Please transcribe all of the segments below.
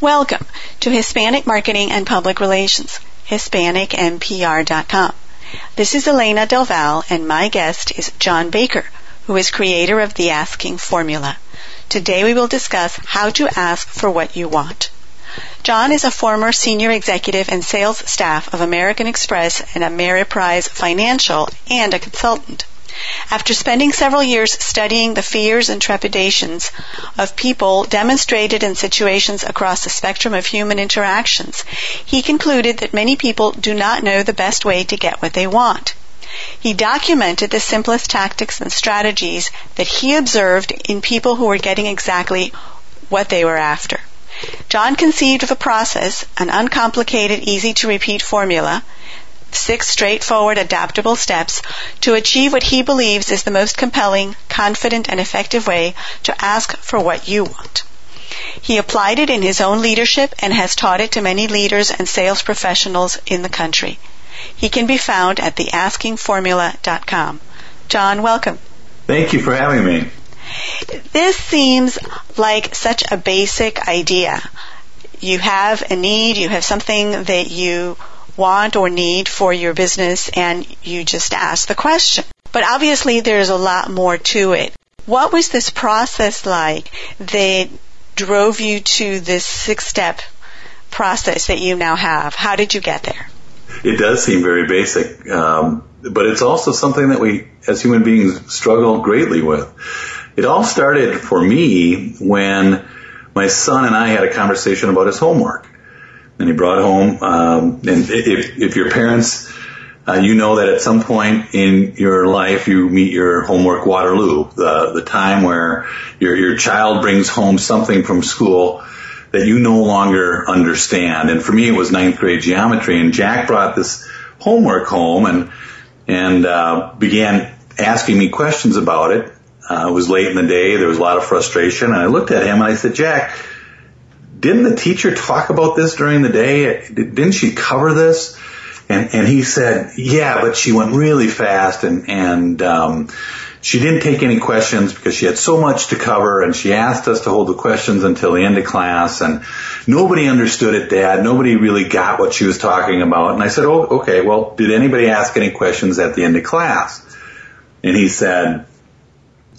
Welcome to Hispanic Marketing and Public Relations, HispanicMPR.com. This is Elena Del Val and my guest is John Baker, who is creator of the Asking Formula. Today we will discuss how to ask for what you want. John is a former senior executive and sales staff of American Express and Ameriprise Financial and a consultant. After spending several years studying the fears and trepidations of people demonstrated in situations across the spectrum of human interactions, he concluded that many people do not know the best way to get what they want. He documented the simplest tactics and strategies that he observed in people who were getting exactly what they were after. John conceived of a process, an uncomplicated, easy to repeat formula, six straightforward, adaptable steps to achieve what he believes is the most compelling, confident, and effective way to ask for what you want. He applied it in his own leadership and has taught it to many leaders and sales professionals in the country. He can be found at theaskingformula.com. John, welcome. Thank you for having me. This seems like such a basic idea. You have a need, you have something that you want or need for your business and you just ask the question. But obviously there's a lot more to it. What was this process like that drove you to this six step process that you now have? How did you get there? It does seem very basic, um, but it's also something that we as human beings struggle greatly with. It all started for me when my son and I had a conversation about his homework and he brought home. Um, and if, if your parents, uh, you know that at some point in your life you meet your homework Waterloo, the the time where your your child brings home something from school that you no longer understand. And for me, it was ninth grade geometry. And Jack brought this homework home and and uh, began asking me questions about it. Uh, it was late in the day. There was a lot of frustration, and I looked at him and I said, Jack didn't the teacher talk about this during the day? Didn't she cover this? And, and he said, yeah, but she went really fast and, and, um, she didn't take any questions because she had so much to cover and she asked us to hold the questions until the end of class and nobody understood it, dad. Nobody really got what she was talking about. And I said, oh, okay, well, did anybody ask any questions at the end of class? And he said,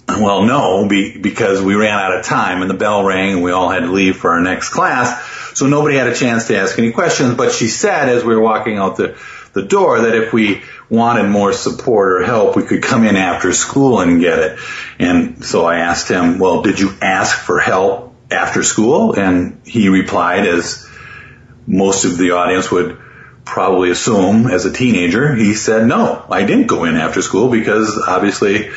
well, no, be, because we ran out of time and the bell rang and we all had to leave for our next class. So nobody had a chance to ask any questions. But she said as we were walking out the, the door that if we wanted more support or help, we could come in after school and get it. And so I asked him, well, did you ask for help after school? And he replied, as most of the audience would probably assume as a teenager, he said, no, I didn't go in after school because obviously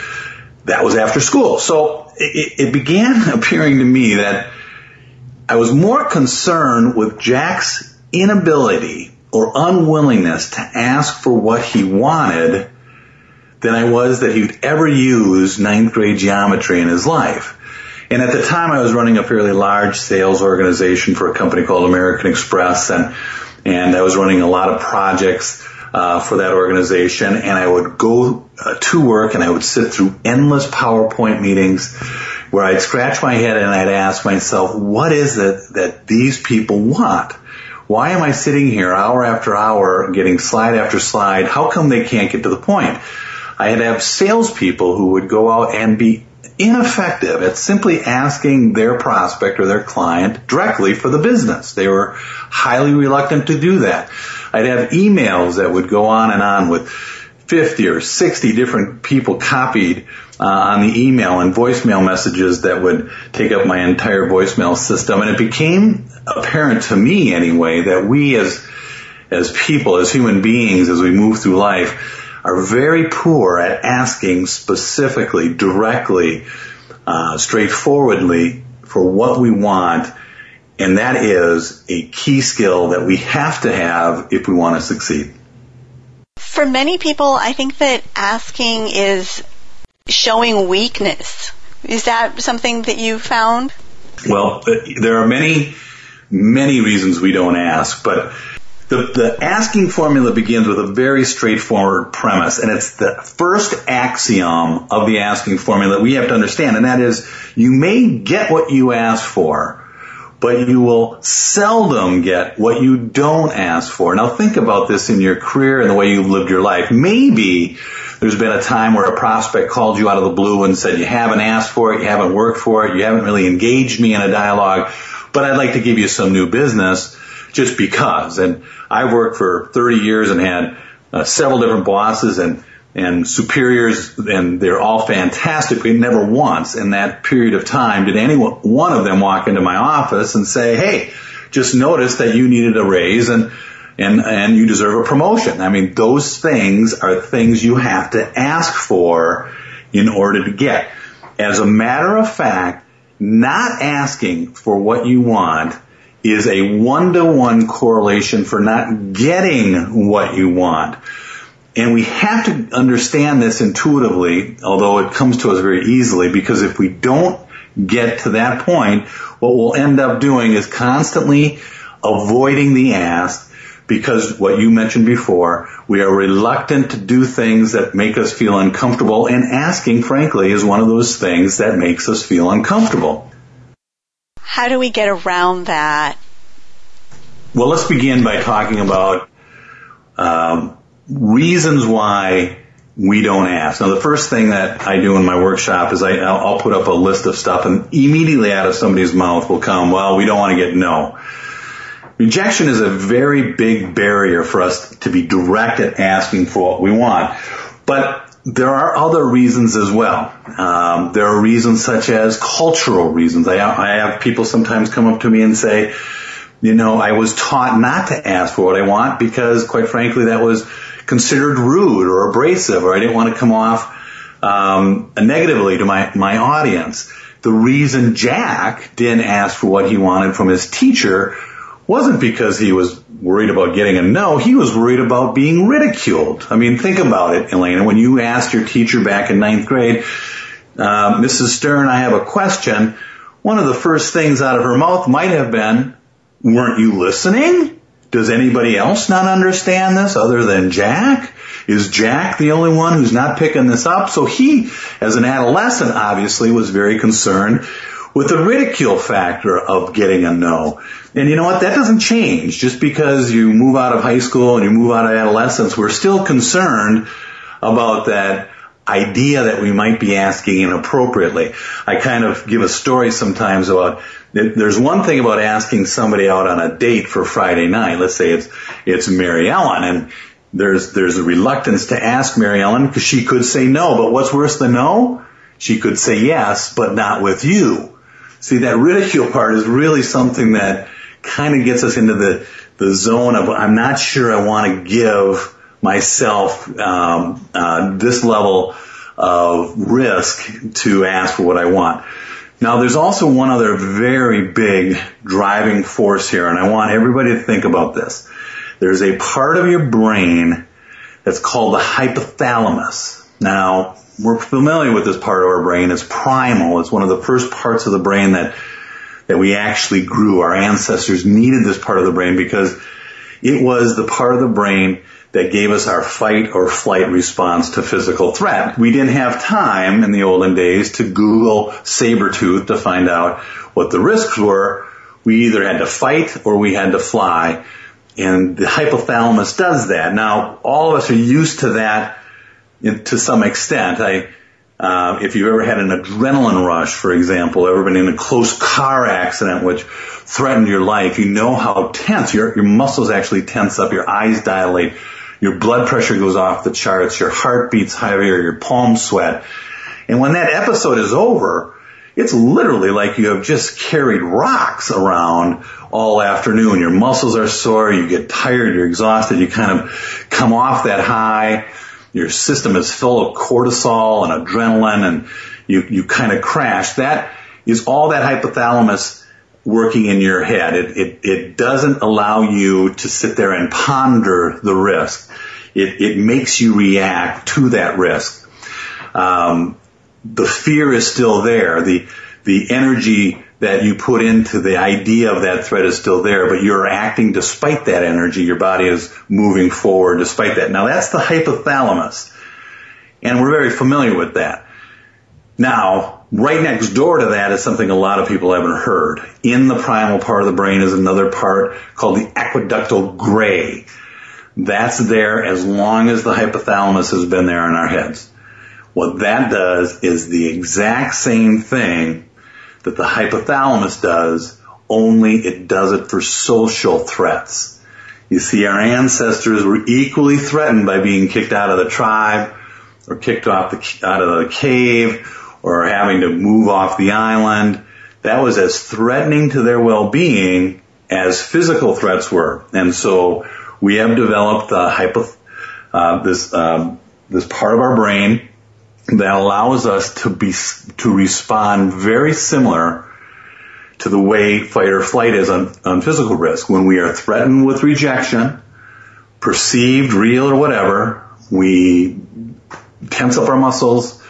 that was after school. So it, it began appearing to me that I was more concerned with Jack's inability or unwillingness to ask for what he wanted than I was that he'd ever use ninth grade geometry in his life. And at the time I was running a fairly large sales organization for a company called American Express and, and I was running a lot of projects uh, for that organization, and I would go uh, to work and I would sit through endless PowerPoint meetings where I'd scratch my head and I'd ask myself, what is it that these people want? Why am I sitting here hour after hour getting slide after slide? How come they can't get to the point? I had to have salespeople who would go out and be ineffective at simply asking their prospect or their client directly for the business. They were highly reluctant to do that. I'd have emails that would go on and on with 50 or 60 different people copied uh, on the email and voicemail messages that would take up my entire voicemail system. And it became apparent to me anyway that we as, as people, as human beings, as we move through life, are very poor at asking specifically, directly, uh, straightforwardly for what we want and that is a key skill that we have to have if we want to succeed. For many people, I think that asking is showing weakness. Is that something that you found? Well, there are many, many reasons we don't ask, but the, the asking formula begins with a very straightforward premise, and it's the first axiom of the asking formula we have to understand, and that is you may get what you ask for, but you will seldom get what you don't ask for. Now think about this in your career and the way you've lived your life. Maybe there's been a time where a prospect called you out of the blue and said, you haven't asked for it, you haven't worked for it, you haven't really engaged me in a dialogue, but I'd like to give you some new business just because. And I worked for 30 years and had uh, several different bosses and and superiors, and they're all fantastic. But never once in that period of time did any one of them walk into my office and say, "Hey, just noticed that you needed a raise and and and you deserve a promotion." I mean, those things are things you have to ask for in order to get. As a matter of fact, not asking for what you want is a one-to-one correlation for not getting what you want. And we have to understand this intuitively, although it comes to us very easily, because if we don't get to that point, what we'll end up doing is constantly avoiding the ask because what you mentioned before, we are reluctant to do things that make us feel uncomfortable and asking, frankly, is one of those things that makes us feel uncomfortable. How do we get around that? Well, let's begin by talking about um, reasons why we don't ask. Now, the first thing that I do in my workshop is I, I'll put up a list of stuff and immediately out of somebody's mouth will come, well, we don't want to get no. Rejection is a very big barrier for us to be direct at asking for what we want. But there are other reasons as well. Um, there are reasons such as cultural reasons. I, I have people sometimes come up to me and say, you know, I was taught not to ask for what I want because, quite frankly, that was considered rude or abrasive, or I didn't want to come off um, negatively to my my audience. The reason Jack didn't ask for what he wanted from his teacher wasn't because he was worried about getting a no. He was worried about being ridiculed. I mean, think about it, Elena. When you asked your teacher back in ninth grade, uh, Mrs. Stern, I have a question. One of the first things out of her mouth might have been, weren't you listening? Does anybody else not understand this other than Jack? Is Jack the only one who's not picking this up? So he, as an adolescent, obviously was very concerned with the ridicule factor of getting a no. And you know what? That doesn't change. Just because you move out of high school and you move out of adolescence, we're still concerned about that idea that we might be asking inappropriately. I kind of give a story sometimes about there's one thing about asking somebody out on a date for Friday night. Let's say it's it's Mary Ellen, and there's there's a reluctance to ask Mary Ellen because she could say no. But what's worse than no? She could say yes, but not with you. See, that ridicule part is really something that kind of gets us into the the zone of I'm not sure I want to give myself um, uh, this level of risk to ask for what I want. Now, there's also one other very big driving force here, and I want everybody to think about this. There's a part of your brain that's called the hypothalamus. Now, we're familiar with this part of our brain. It's primal. It's one of the first parts of the brain that that we actually grew. Our ancestors needed this part of the brain because it was the part of the brain that gave us our fight or flight response to physical threat. We didn't have time in the olden days to Google saber tooth to find out what the risks were. We either had to fight or we had to fly. And the hypothalamus does that. Now, all of us are used to that to some extent. I, uh, if you've ever had an adrenaline rush, for example, ever been in a close car accident which threatened your life, you know how tense your, your muscles actually tense up, your eyes dilate, your blood pressure goes off the charts, your heart beats higher, your palms sweat. And when that episode is over, it's literally like you have just carried rocks around all afternoon. Your muscles are sore, you get tired, you're exhausted, you kind of come off that high. Your system is full of cortisol and adrenaline and you, you kind of crash. That is all that hypothalamus working in your head. It, it, it doesn't allow you to sit there and ponder the risk. It, it makes you react to that risk. Um, the fear is still there. The, the energy that you put into the idea of that threat is still there, but you're acting despite that energy. Your body is moving forward despite that. Now that's the hypothalamus. And we're very familiar with that. Now, Right next door to that is something a lot of people haven't heard. In the primal part of the brain is another part called the aqueductal gray. That's there as long as the hypothalamus has been there in our heads. What that does is the exact same thing that the hypothalamus does, only it does it for social threats. You see, our ancestors were equally threatened by being kicked out of the tribe or kicked off the, out of the cave or having to move off the island. That was as threatening to their well-being as physical threats were. And so we have developed the hypo, uh, this, um, this part of our brain that allows us to be, to respond very similar to the way fight or flight is on, on physical risk. When we are threatened with rejection, perceived, real, or whatever, we tense up our muscles,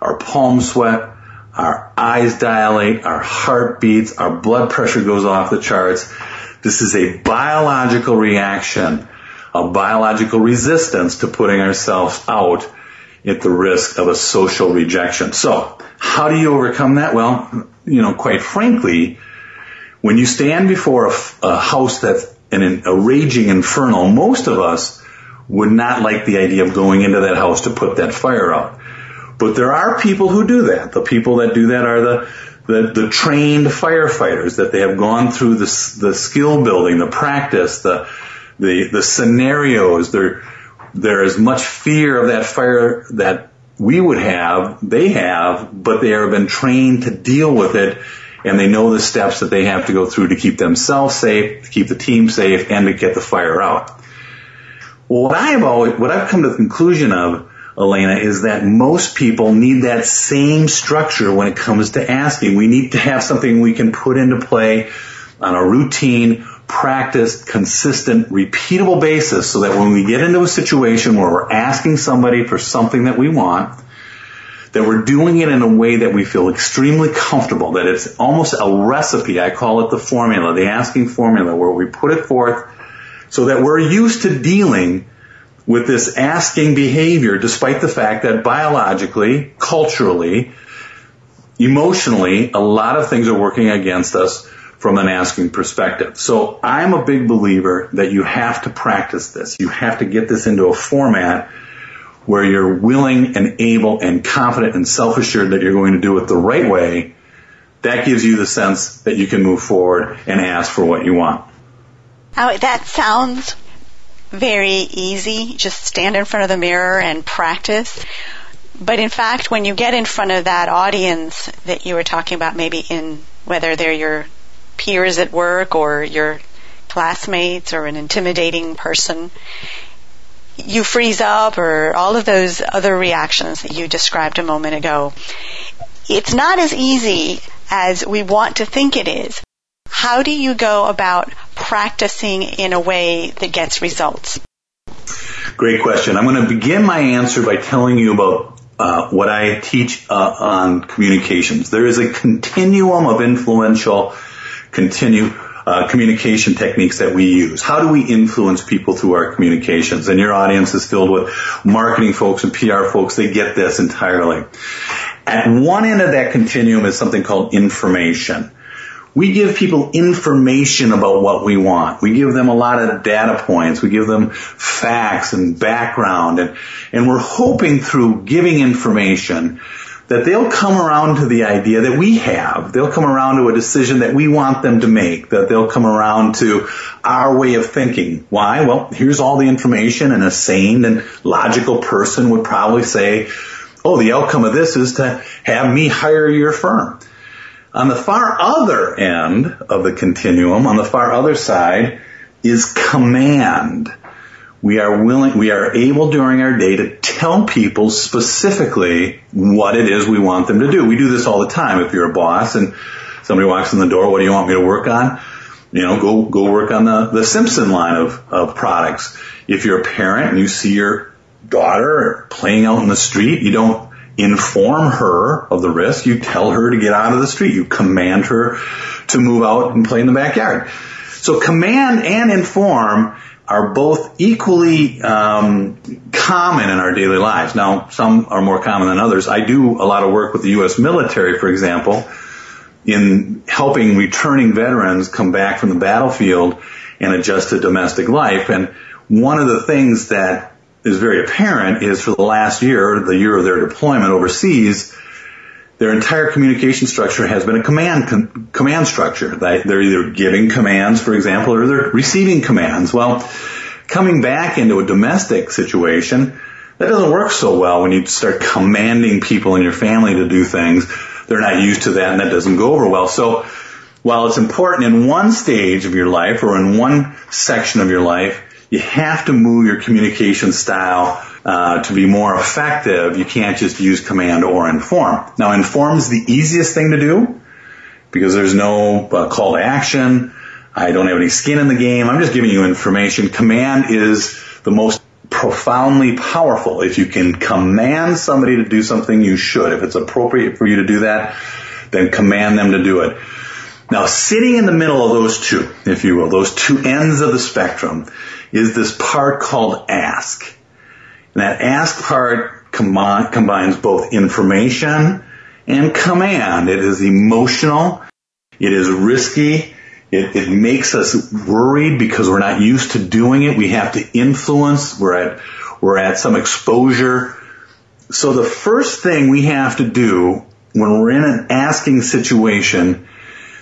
our palms sweat, our eyes dilate, our heart beats, our blood pressure goes off the charts. This is a biological reaction, a biological resistance to putting ourselves out at the risk of a social rejection. So, how do you overcome that? Well, you know, quite frankly, when you stand before a, a house that's in a raging inferno, most of us would not like the idea of going into that house to put that fire out. But there are people who do that. The people that do that are the the, the trained firefighters that they have gone through the, the skill building, the practice, the the the scenarios. There there is much fear of that fire that we would have, they have, but they have been trained to deal with it and they know the steps that they have to go through to keep themselves safe, to keep the team safe, and to get the fire out. Well, what I have always, what I've come to the conclusion of Elena, is that most people need that same structure when it comes to asking. We need to have something we can put into play on a routine, practiced, consistent, repeatable basis so that when we get into a situation where we're asking somebody for something that we want, that we're doing it in a way that we feel extremely comfortable, that it's almost a recipe. I call it the formula, the asking formula, where we put it forth so that we're used to dealing with this asking behavior despite the fact that biologically, culturally, emotionally, a lot of things are working against us from an asking perspective. So I'm a big believer that you have to practice this. You have to get this into a format where you're willing and able and confident and self-assured that you're going to do it the right way. That gives you the sense that you can move forward and ask for what you want. Oh, that sounds very easy. Just stand in front of the mirror and practice. But in fact, when you get in front of that audience that you were talking about, maybe in whether they're your peers at work or your classmates or an intimidating person, you freeze up or all of those other reactions that you described a moment ago. It's not as easy as we want to think it is. How do you go about practicing in a way that gets results? Great question. I'm going to begin my answer by telling you about uh, what I teach uh, on communications. There is a continuum of influential continue uh, communication techniques that we use. How do we influence people through our communications? And your audience is filled with marketing folks and PR folks. They get this entirely. At one end of that continuum is something called information. We give people information about what we want. We give them a lot of data points. We give them facts and background and, and we're hoping through giving information that they'll come around to the idea that we have. They'll come around to a decision that we want them to make, that they'll come around to our way of thinking. Why? Well, here's all the information and a sane and logical person would probably say, oh, the outcome of this is to have me hire your firm. On the far other end of the continuum, on the far other side, is command we are willing, we are able during our day to tell people specifically what it is we want them to do. We do this all the time. If you're a boss and somebody walks in the door, what do you want me to work on? You know, go, go work on the, the Simpson line of, of products. If you're a parent and you see your daughter playing out in the street, you don't inform her of the risk. You tell her to get out of the street. You command her to move out and play in the backyard. So command and inform are both equally um, common in our daily lives. Now, some are more common than others. I do a lot of work with the U.S. military, for example, in helping returning veterans come back from the battlefield and adjust to domestic life. And one of the things that is very apparent is for the last year, the year of their deployment overseas, their entire communication structure has been a command com- command structure. They're either giving commands, for example, or they're receiving commands. Well, coming back into a domestic situation, that doesn't work so well when you start commanding people in your family to do things. They're not used to that and that doesn't go over well. So while it's important in one stage of your life or in one section of your life, you have to move your communication style uh, to be more effective, you can't just use command or inform. Now, inform is the easiest thing to do because there's no uh, call to action. I don't have any skin in the game. I'm just giving you information. Command is the most profoundly powerful. If you can command somebody to do something, you should. If it's appropriate for you to do that, then command them to do it. Now, sitting in the middle of those two, if you will, those two ends of the spectrum, is this part called ask. And that ask part com- combines both information and command. It is emotional. It is risky. It, it, makes us worried because we're not used to doing it. We have to influence. We're at, we're at some exposure. So the first thing we have to do when we're in an asking situation,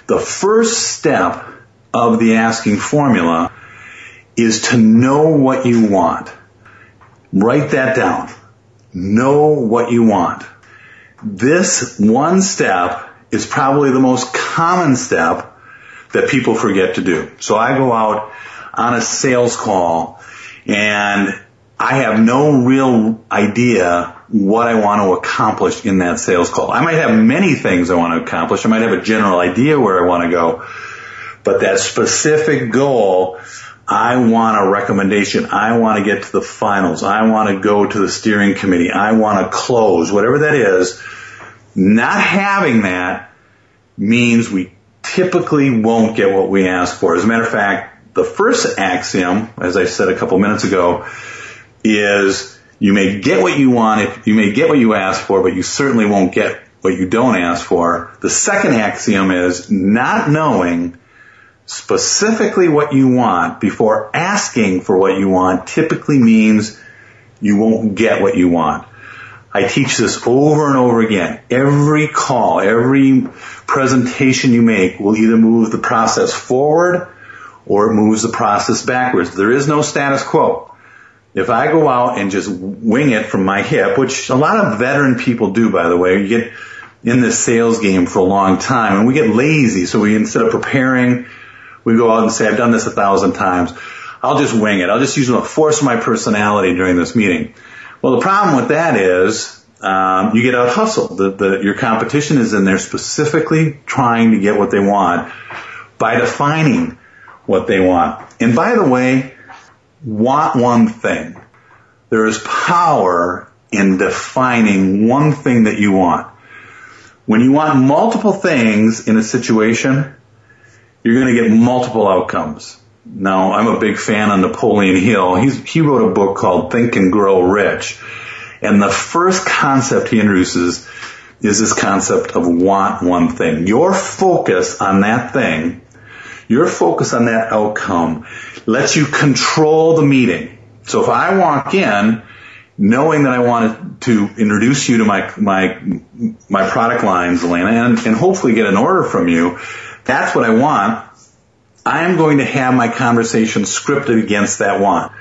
the first step of the asking formula is to know what you want. Write that down. Know what you want. This one step is probably the most common step that people forget to do. So I go out on a sales call and I have no real idea what I want to accomplish in that sales call. I might have many things I want to accomplish. I might have a general idea where I want to go, but that specific goal I want a recommendation. I want to get to the finals. I want to go to the steering committee. I want to close, whatever that is. Not having that means we typically won't get what we ask for. As a matter of fact, the first axiom, as I said a couple minutes ago, is you may get what you want if you may get what you ask for, but you certainly won't get what you don't ask for. The second axiom is not knowing specifically what you want before asking for what you want typically means you won't get what you want. I teach this over and over again. Every call, every presentation you make will either move the process forward or it moves the process backwards. There is no status quo. If I go out and just wing it from my hip, which a lot of veteran people do, by the way, you get in this sales game for a long time and we get lazy. So we, instead of preparing, we go out and say, I've done this a thousand times. I'll just wing it. I'll just use a force of my personality during this meeting. Well, the problem with that is um, you get out hustled. The, the, your competition is in there specifically trying to get what they want by defining what they want. And by the way, want one thing. There is power in defining one thing that you want. When you want multiple things in a situation, you're going to get multiple outcomes. Now, I'm a big fan of Napoleon Hill. He's, he wrote a book called Think and Grow Rich. And the first concept he introduces is this concept of want one thing. Your focus on that thing, your focus on that outcome lets you control the meeting. So if I walk in knowing that I wanted to introduce you to my, my, my product lines, Elena, and, and hopefully get an order from you, that's what I want. I'm going to have my conversation scripted against that want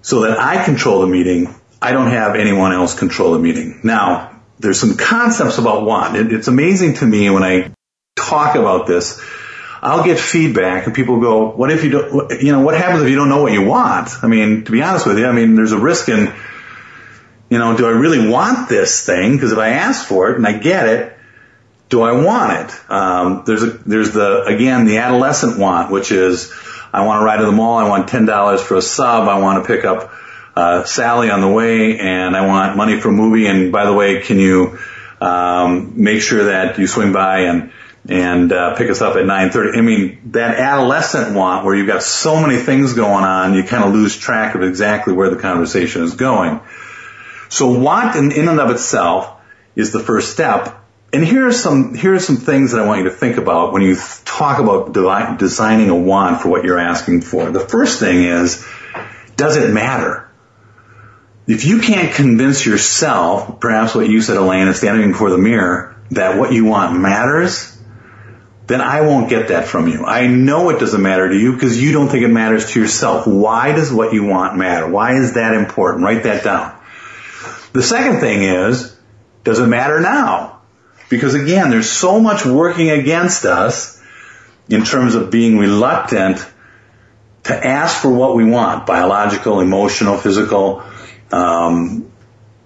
so that I control the meeting. I don't have anyone else control the meeting. Now, there's some concepts about want. It, it's amazing to me when I talk about this. I'll get feedback and people go, what if you don't, you know, what happens if you don't know what you want? I mean, to be honest with you, I mean, there's a risk in, you know, do I really want this thing? Because if I ask for it and I get it, do I want it? Um, there's a, there's the again the adolescent want, which is I want to ride to the mall. I want ten dollars for a sub. I want to pick up uh, Sally on the way, and I want money for a movie. And by the way, can you um, make sure that you swing by and and uh, pick us up at 9:30. I mean, that adolescent want where you've got so many things going on, you kind of lose track of exactly where the conversation is going. So want in, in and of itself is the first step. And here are some here are some things that I want you to think about when you talk about designing a want for what you're asking for. The first thing is, does it matter? If you can't convince yourself, perhaps what you said, Elaine, standing before the mirror, that what you want matters, then I won't get that from you. I know it doesn't matter to you because you don't think it matters to yourself. Why does what you want matter? Why is that important? Write that down. The second thing is, does it matter now? Because again, there's so much working against us in terms of being reluctant to ask for what we want, biological, emotional, physical, um,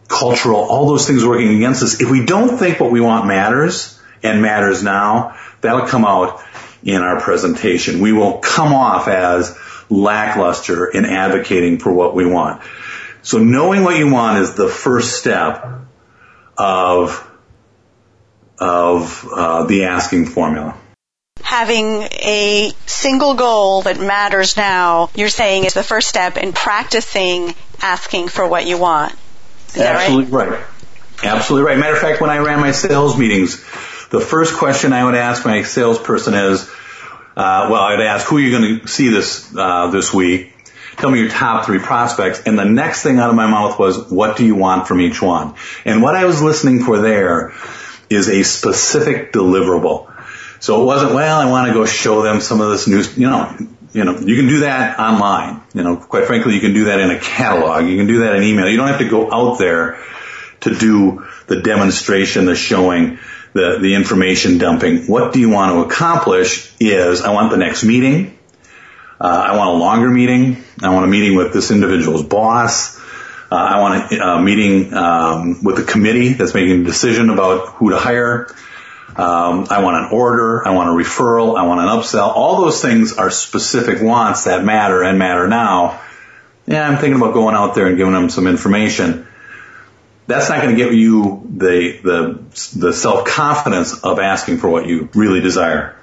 cultural, all those things working against us. If we don't think what we want matters and matters now, that'll come out in our presentation. We will come off as lackluster in advocating for what we want. So knowing what you want is the first step of of uh, the asking formula. Having a single goal that matters now, you're saying is the first step in practicing asking for what you want. Is Absolutely right? right? Absolutely right. Matter of fact, when I ran my sales meetings, the first question I would ask my salesperson is, uh, well, I'd ask, who are you going to see this uh, this week? Tell me your top three prospects. And the next thing out of my mouth was, what do you want from each one? And what I was listening for there is a specific deliverable. So it wasn't, well, I want to go show them some of this news, you know, you know, you can do that online. You know, quite frankly, you can do that in a catalog. You can do that in email. You don't have to go out there to do the demonstration, the showing, the, the information dumping. What do you want to accomplish is I want the next meeting. Uh, I want a longer meeting. I want a meeting with this individual's boss. Uh, I want a, a meeting um, with the committee that's making a decision about who to hire. Um, I want an order. I want a referral. I want an upsell. All those things are specific wants that matter and matter now. Yeah, I'm thinking about going out there and giving them some information that's not going to give you the, the, the self-confidence of asking for what you really desire.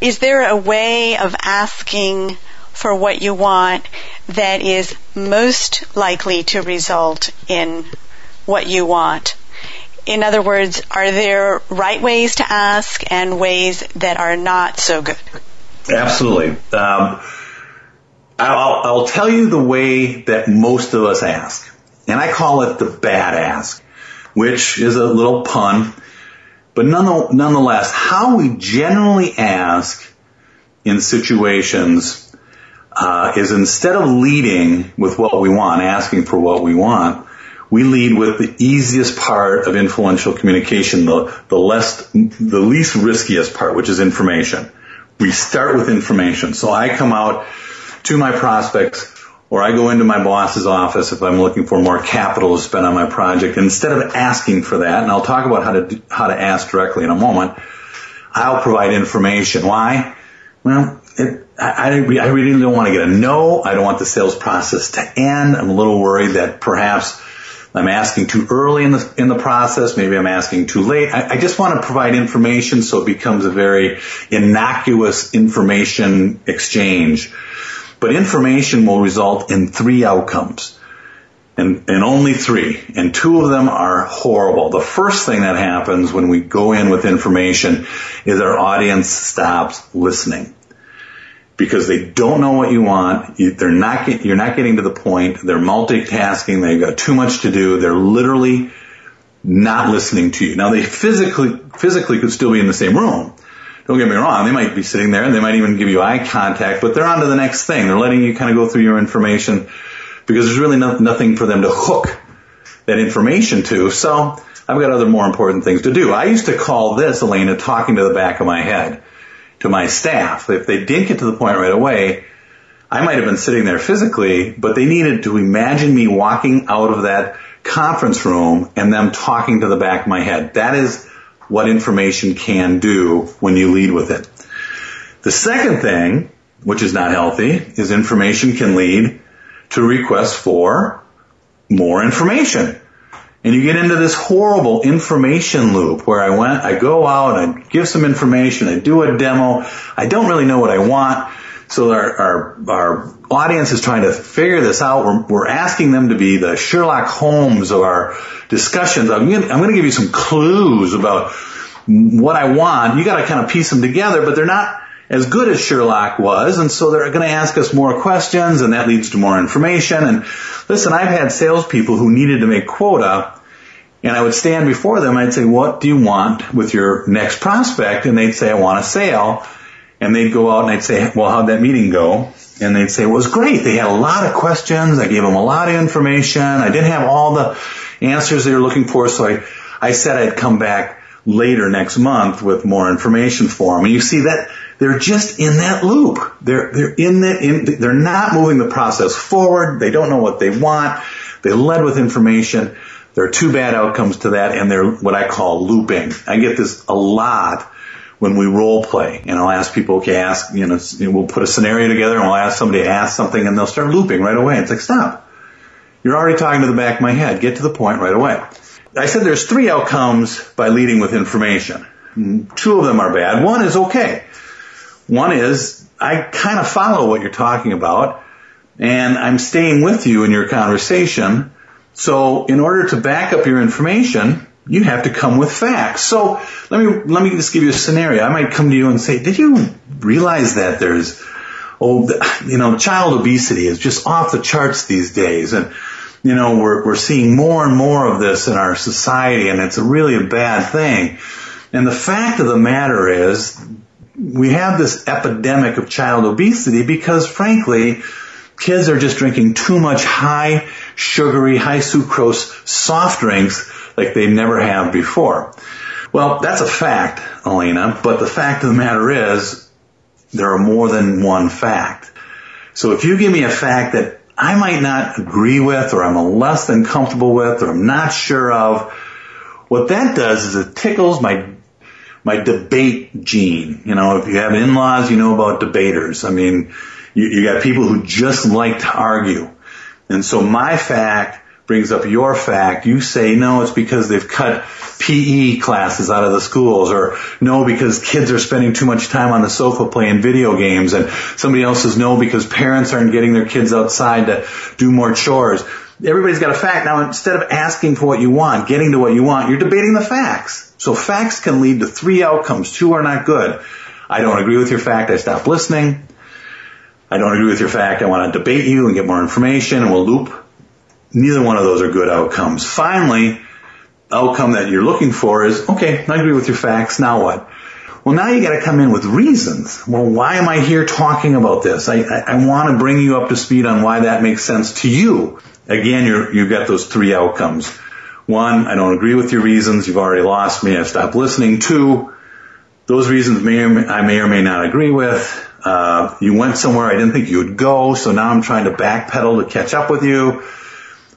Is there a way of asking for what you want that is most likely to result in what you want? In other words, are there right ways to ask and ways that are not so good? Absolutely. Um, I'll, I'll tell you the way that most of us ask. And I call it the bad ask, which is a little pun. But nonetheless, how we generally ask in situations uh, is instead of leading with what we want, asking for what we want, we lead with the easiest part of influential communication, the, the less, the least riskiest part, which is information. We start with information. So I come out to my prospects or I go into my boss's office if I'm looking for more capital to spend on my project. instead of asking for that, and I'll talk about how to how to ask directly in a moment, I'll provide information. Why? Well, it, I, I really don't want to get a no. I don't want the sales process to end. I'm a little worried that perhaps I'm asking too early in the in the process. Maybe I'm asking too late. I, I just want to provide information so it becomes a very innocuous information exchange but information will result in three outcomes. And, and only three. And two of them are horrible. The first thing that happens when we go in with information is our audience stops listening. Because they don't know what you want. They're not, you're not getting to the point. They're multitasking. They've got too much to do. They're literally not listening to you. Now they physically, physically could still be in the same room. Don't get me wrong, they might be sitting there and they might even give you eye contact, but they're on to the next thing. They're letting you kind of go through your information because there's really no, nothing for them to hook that information to. So I've got other more important things to do. I used to call this, Elena, talking to the back of my head to my staff. If they didn't get to the point right away, I might have been sitting there physically, but they needed to imagine me walking out of that conference room and them talking to the back of my head. That is what information can do when you lead with it. The second thing, which is not healthy, is information can lead to requests for more information. And you get into this horrible information loop where I went, I go out, I give some information, I do a demo, I don't really know what I want. So our, our, our audience is trying to figure this out. We're, we're asking them to be the Sherlock Holmes of our discussions. I'm going I'm gonna give you some clues about what I want. You got to kind of piece them together, but they're not as good as Sherlock was, and so they're going to ask us more questions, and that leads to more information. And listen, I've had salespeople who needed to make quota, and I would stand before them. I'd say, "What do you want with your next prospect?" And they'd say, "I want a sale." And they'd go out and I'd say, "Well, how'd that meeting go?" And they'd say, "Well, it was great. They had a lot of questions. I gave them a lot of information. I didn't have all the answers they were looking for, so I, I said I'd come back." later next month with more information for them. And you see that they're just in that loop. They're, they're in that, in, they're not moving the process forward. They don't know what they want. They led with information. There are two bad outcomes to that and they're what I call looping. I get this a lot when we role play and I'll ask people, okay, ask, you know, we'll put a scenario together and we'll ask somebody to ask something and they'll start looping right away. It's like, stop. You're already talking to the back of my head. Get to the point right away. I said there's three outcomes by leading with information. Two of them are bad. One is okay. One is I kind of follow what you're talking about and I'm staying with you in your conversation. So in order to back up your information, you have to come with facts. So let me, let me just give you a scenario. I might come to you and say, did you realize that there's, oh, you know, child obesity is just off the charts these days and you know, we're, we're seeing more and more of this in our society and it's really a bad thing. And the fact of the matter is we have this epidemic of child obesity because frankly, kids are just drinking too much high sugary, high sucrose soft drinks like they never have before. Well, that's a fact, Elena, but the fact of the matter is there are more than one fact. So if you give me a fact that I might not agree with or I'm less than comfortable with or I'm not sure of. What that does is it tickles my my debate gene. You know, if you have in-laws, you know about debaters. I mean, you, you got people who just like to argue. And so my fact brings up your fact. You say, no, it's because they've cut PE classes out of the schools or no, because kids are spending too much time on the sofa playing video games and somebody else says no because parents aren't getting their kids outside to do more chores. Everybody's got a fact. Now instead of asking for what you want, getting to what you want, you're debating the facts. So facts can lead to three outcomes. Two are not good. I don't agree with your fact. I stop listening. I don't agree with your fact. I want to debate you and get more information and we'll loop. Neither one of those are good outcomes. Finally, outcome that you're looking for is, okay, I agree with your facts, now what? Well, now you gotta come in with reasons. Well, why am I here talking about this? I, I, I want to bring you up to speed on why that makes sense to you. Again, you've got those three outcomes. One, I don't agree with your reasons. You've already lost me. I've stopped listening. Two, those reasons may may, I may or may not agree with. Uh, you went somewhere I didn't think you would go, so now I'm trying to backpedal to catch up with you.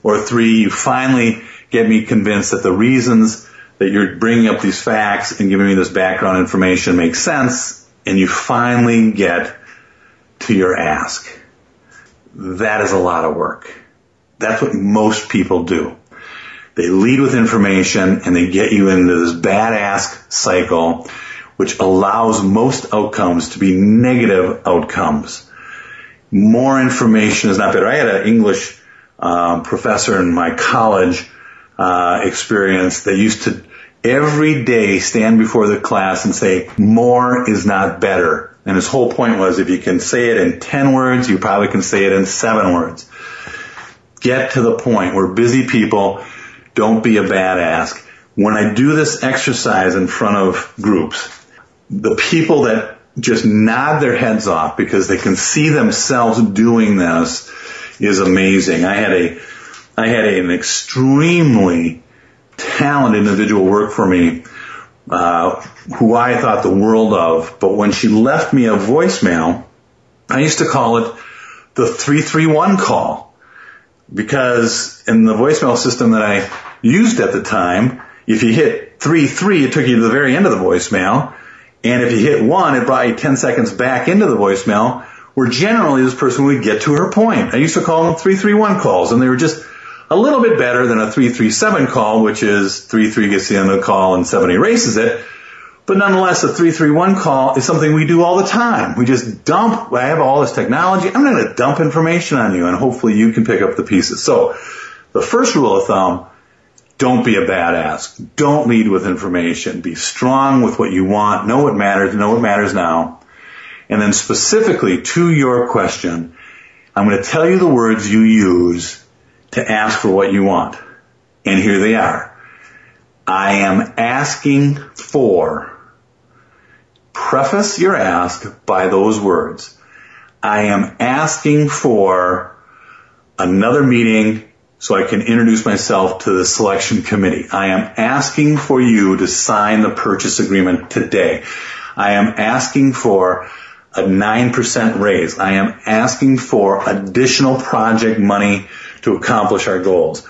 Or three, you finally get me convinced that the reasons that you're bringing up these facts and giving me this background information make sense, and you finally get to your ask. That is a lot of work. That's what most people do. They lead with information and they get you into this bad ask cycle, which allows most outcomes to be negative outcomes. More information is not better. I had an English um, professor in my college uh, experience that used to every day stand before the class and say, more is not better. And his whole point was if you can say it in 10 words, you probably can say it in 7 words. Get to the point. We're busy people. Don't be a bad badass. When I do this exercise in front of groups, the people that just nod their heads off because they can see themselves doing this is amazing. I had a I had an extremely talented individual work for me, uh, who I thought the world of. But when she left me a voicemail, I used to call it the 331 call because in the voicemail system that I used at the time, if you hit 3-3, it took you to the very end of the voicemail. And if you hit 1, it brought you 10 seconds back into the voicemail where generally this person would get to her point. I used to call them 331 calls and they were just a little bit better than a 337 call, which is 3-3 gets the end of the call and 7 erases it. But nonetheless, a 331 call is something we do all the time. We just dump, I have all this technology, I'm going to dump information on you and hopefully you can pick up the pieces. So the first rule of thumb, don't be a badass. Don't lead with information. Be strong with what you want. Know what matters. Know what matters now. And then specifically to your question, I'm going to tell you the words you use to ask for what you want. And here they are. I am asking for. Preface your ask by those words. I am asking for another meeting so I can introduce myself to the selection committee. I am asking for you to sign the purchase agreement today. I am asking for a 9% raise. I am asking for additional project money to accomplish our goals.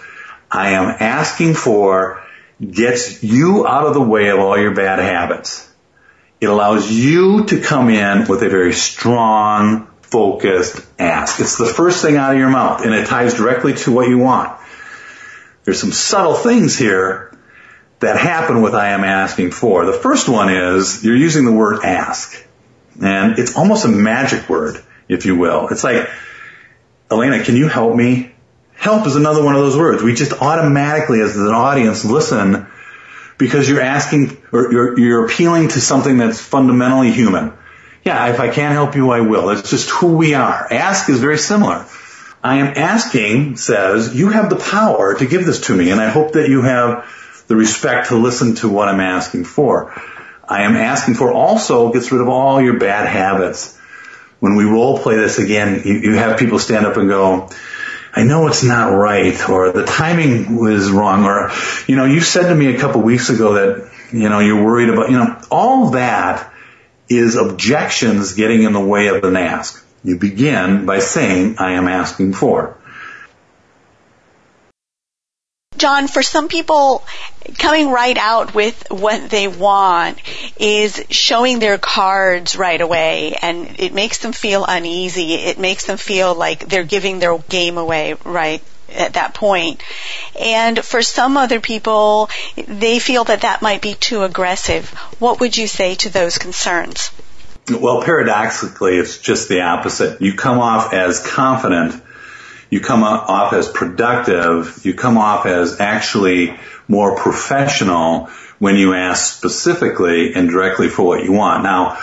I am asking for gets you out of the way of all your bad habits. It allows you to come in with a very strong, focused ask. It's the first thing out of your mouth and it ties directly to what you want. There's some subtle things here that happen with I am asking for. The first one is you're using the word ask. And it's almost a magic word, if you will. It's like, Elena, can you help me? Help is another one of those words. We just automatically, as an audience, listen because you're asking or you're, you're appealing to something that's fundamentally human. Yeah, if I can't help you, I will. It's just who we are. Ask is very similar. I am asking says, you have the power to give this to me, and I hope that you have the respect to listen to what I'm asking for. I am asking for also gets rid of all your bad habits. When we role play this again, you, you have people stand up and go, I know it's not right, or the timing was wrong, or, you know, you said to me a couple weeks ago that, you know, you're worried about, you know, all that is objections getting in the way of an ask. You begin by saying, I am asking for. John, for some people, coming right out with what they want is showing their cards right away and it makes them feel uneasy. It makes them feel like they're giving their game away right at that point. And for some other people, they feel that that might be too aggressive. What would you say to those concerns? Well, paradoxically, it's just the opposite. You come off as confident you come off as productive, you come off as actually more professional when you ask specifically and directly for what you want. Now,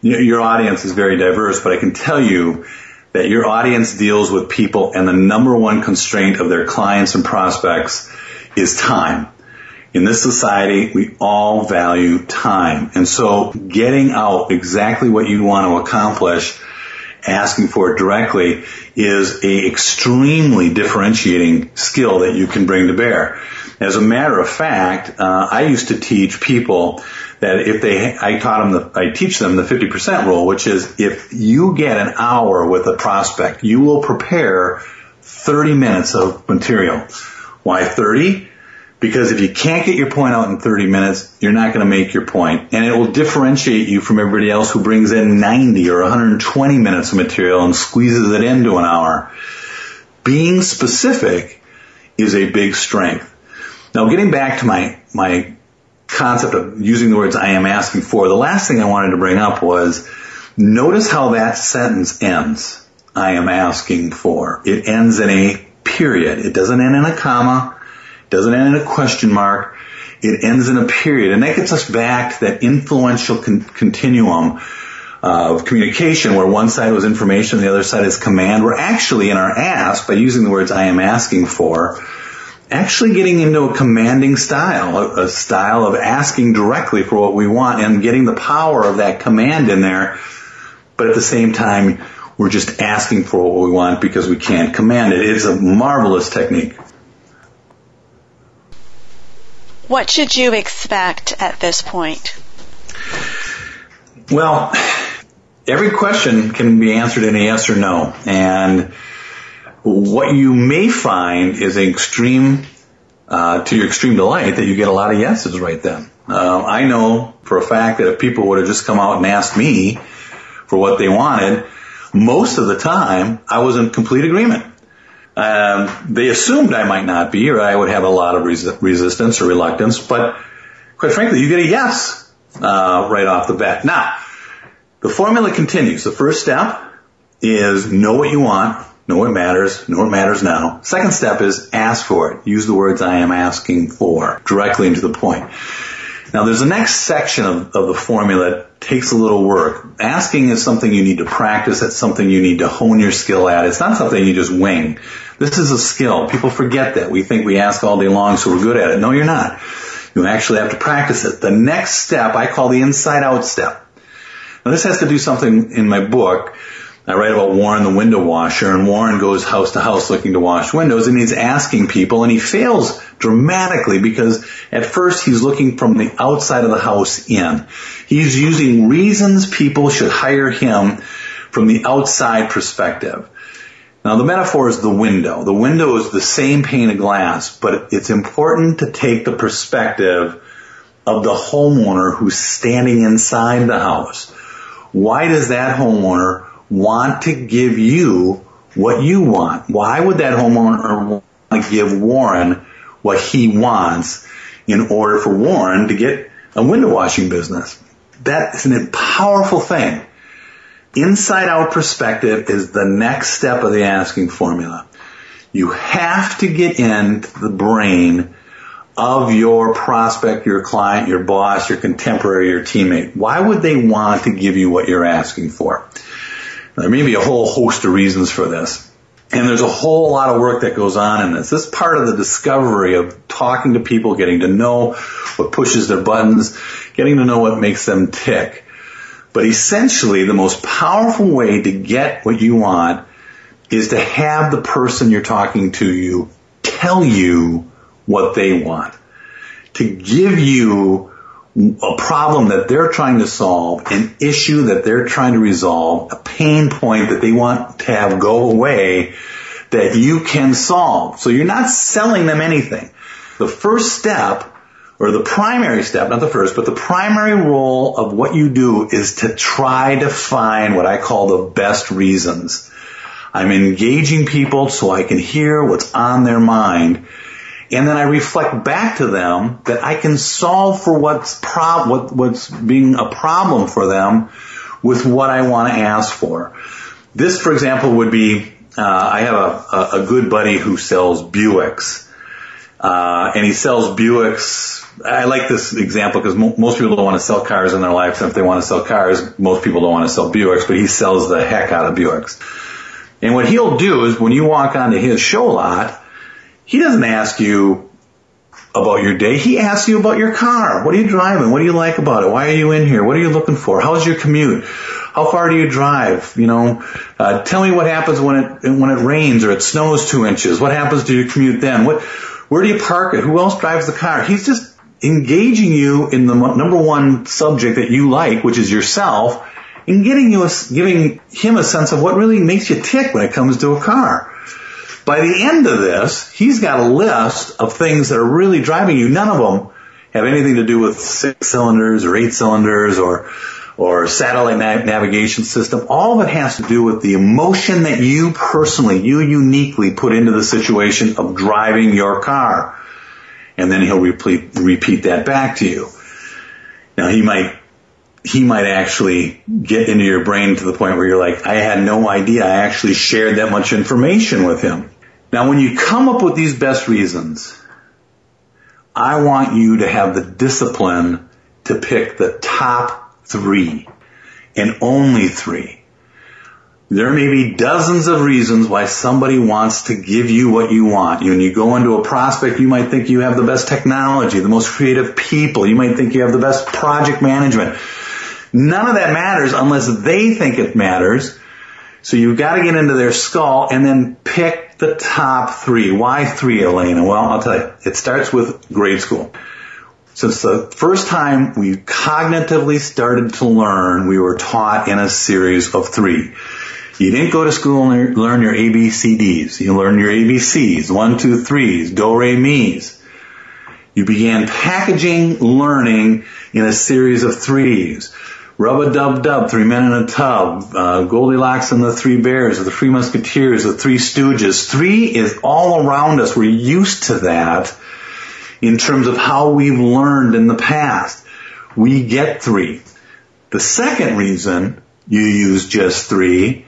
your audience is very diverse, but I can tell you that your audience deals with people and the number one constraint of their clients and prospects is time. In this society, we all value time. And so getting out exactly what you want to accomplish asking for it directly is a extremely differentiating skill that you can bring to bear. As a matter of fact, uh, I used to teach people that if they, I taught them the, I teach them the 50% rule, which is if you get an hour with a prospect, you will prepare 30 minutes of material. Why 30? Because if you can't get your point out in 30 minutes, you're not going to make your point. And it will differentiate you from everybody else who brings in 90 or 120 minutes of material and squeezes it into an hour. Being specific is a big strength. Now getting back to my, my concept of using the words I am asking for, the last thing I wanted to bring up was notice how that sentence ends. I am asking for. It ends in a period. It doesn't end in a comma doesn't end in a question mark. It ends in a period. And that gets us back to that influential con- continuum of communication where one side was information, the other side is command. We're actually in our ask, by using the words I am asking for, actually getting into a commanding style, a, a style of asking directly for what we want and getting the power of that command in there. But at the same time, we're just asking for what we want because we can't command it. It's a marvelous technique. What should you expect at this point? Well, every question can be answered in a yes or no. And what you may find is extreme, uh, to your extreme delight, that you get a lot of yeses right then. Uh, I know for a fact that if people would have just come out and asked me for what they wanted, most of the time I was in complete agreement. Um, they assumed I might not be, or I would have a lot of res- resistance or reluctance. But quite frankly, you get a yes uh, right off the bat. Now, the formula continues. The first step is know what you want, know what matters, know what matters now. Second step is ask for it. Use the words I am asking for directly into the point. Now there's a next section of, of the formula that takes a little work. Asking is something you need to practice. It's something you need to hone your skill at. It's not something you just wing. This is a skill. People forget that. We think we ask all day long so we're good at it. No, you're not. You actually have to practice it. The next step I call the inside out step. Now this has to do something in my book I write about Warren the window washer and Warren goes house to house looking to wash windows and he's asking people and he fails dramatically because at first he's looking from the outside of the house in. He's using reasons people should hire him from the outside perspective. Now the metaphor is the window. The window is the same pane of glass, but it's important to take the perspective of the homeowner who's standing inside the house. Why does that homeowner want to give you what you want. Why would that homeowner want to give Warren what he wants in order for Warren to get a window washing business? That is a powerful thing. Inside out perspective is the next step of the asking formula. You have to get into the brain of your prospect, your client, your boss, your contemporary, your teammate. Why would they want to give you what you're asking for? There may be a whole host of reasons for this. And there's a whole lot of work that goes on in this. This is part of the discovery of talking to people, getting to know what pushes their buttons, getting to know what makes them tick. But essentially, the most powerful way to get what you want is to have the person you're talking to you tell you what they want. To give you a problem that they're trying to solve, an issue that they're trying to resolve, a pain point that they want to have go away that you can solve. So you're not selling them anything. The first step, or the primary step, not the first, but the primary role of what you do is to try to find what I call the best reasons. I'm engaging people so I can hear what's on their mind and then I reflect back to them that I can solve for what's prob- what, what's being a problem for them with what I want to ask for. This, for example, would be uh, I have a, a, good buddy who sells Buicks, uh, and he sells Buicks. I like this example because mo- most people don't want to sell cars in their life. And if they want to sell cars, most people don't want to sell Buicks, but he sells the heck out of Buicks. And what he'll do is when you walk onto his show lot, he doesn't ask you about your day. He asks you about your car. What are you driving? What do you like about it? Why are you in here? What are you looking for? How's your commute? How far do you drive? You know, uh, tell me what happens when it when it rains or it snows two inches. What happens to your commute then? What where do you park it? Who else drives the car? He's just engaging you in the number one subject that you like, which is yourself, and getting you a, giving him a sense of what really makes you tick when it comes to a car. By the end of this, he's got a list of things that are really driving you. None of them have anything to do with six cylinders or eight cylinders or or satellite nav- navigation system. All of it has to do with the emotion that you personally, you uniquely put into the situation of driving your car. And then he'll repeat, repeat that back to you. Now he might he might actually get into your brain to the point where you're like, I had no idea I actually shared that much information with him. Now when you come up with these best reasons, I want you to have the discipline to pick the top three and only three. There may be dozens of reasons why somebody wants to give you what you want. When you go into a prospect, you might think you have the best technology, the most creative people. You might think you have the best project management. None of that matters unless they think it matters. So you've got to get into their skull and then pick the top three. Why three, Elena? Well, I'll tell you. It starts with grade school. Since the first time we cognitively started to learn, we were taught in a series of three. You didn't go to school and learn your ABCDs. You learned your ABCs, one, two, threes, do, re, mi's. You began packaging learning in a series of threes. Rub a Dub Dub, Three Men in a Tub, uh, Goldilocks and the Three Bears, the Three Musketeers, the Three Stooges. Three is all around us. We're used to that in terms of how we've learned in the past. We get three. The second reason you use just three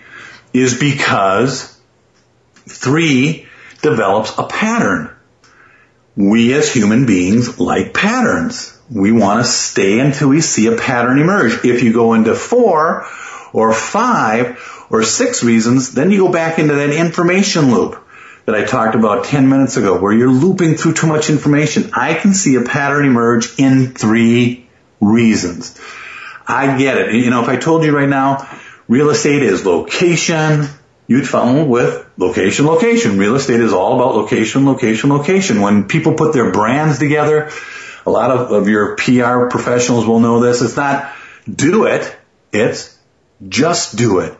is because three develops a pattern. We as human beings like patterns. We want to stay until we see a pattern emerge. If you go into four or five or six reasons, then you go back into that information loop that I talked about 10 minutes ago where you're looping through too much information. I can see a pattern emerge in three reasons. I get it. You know, if I told you right now, real estate is location, you'd follow with location, location. Real estate is all about location, location, location. When people put their brands together, a lot of, of your PR professionals will know this. It's not do it. It's just do it.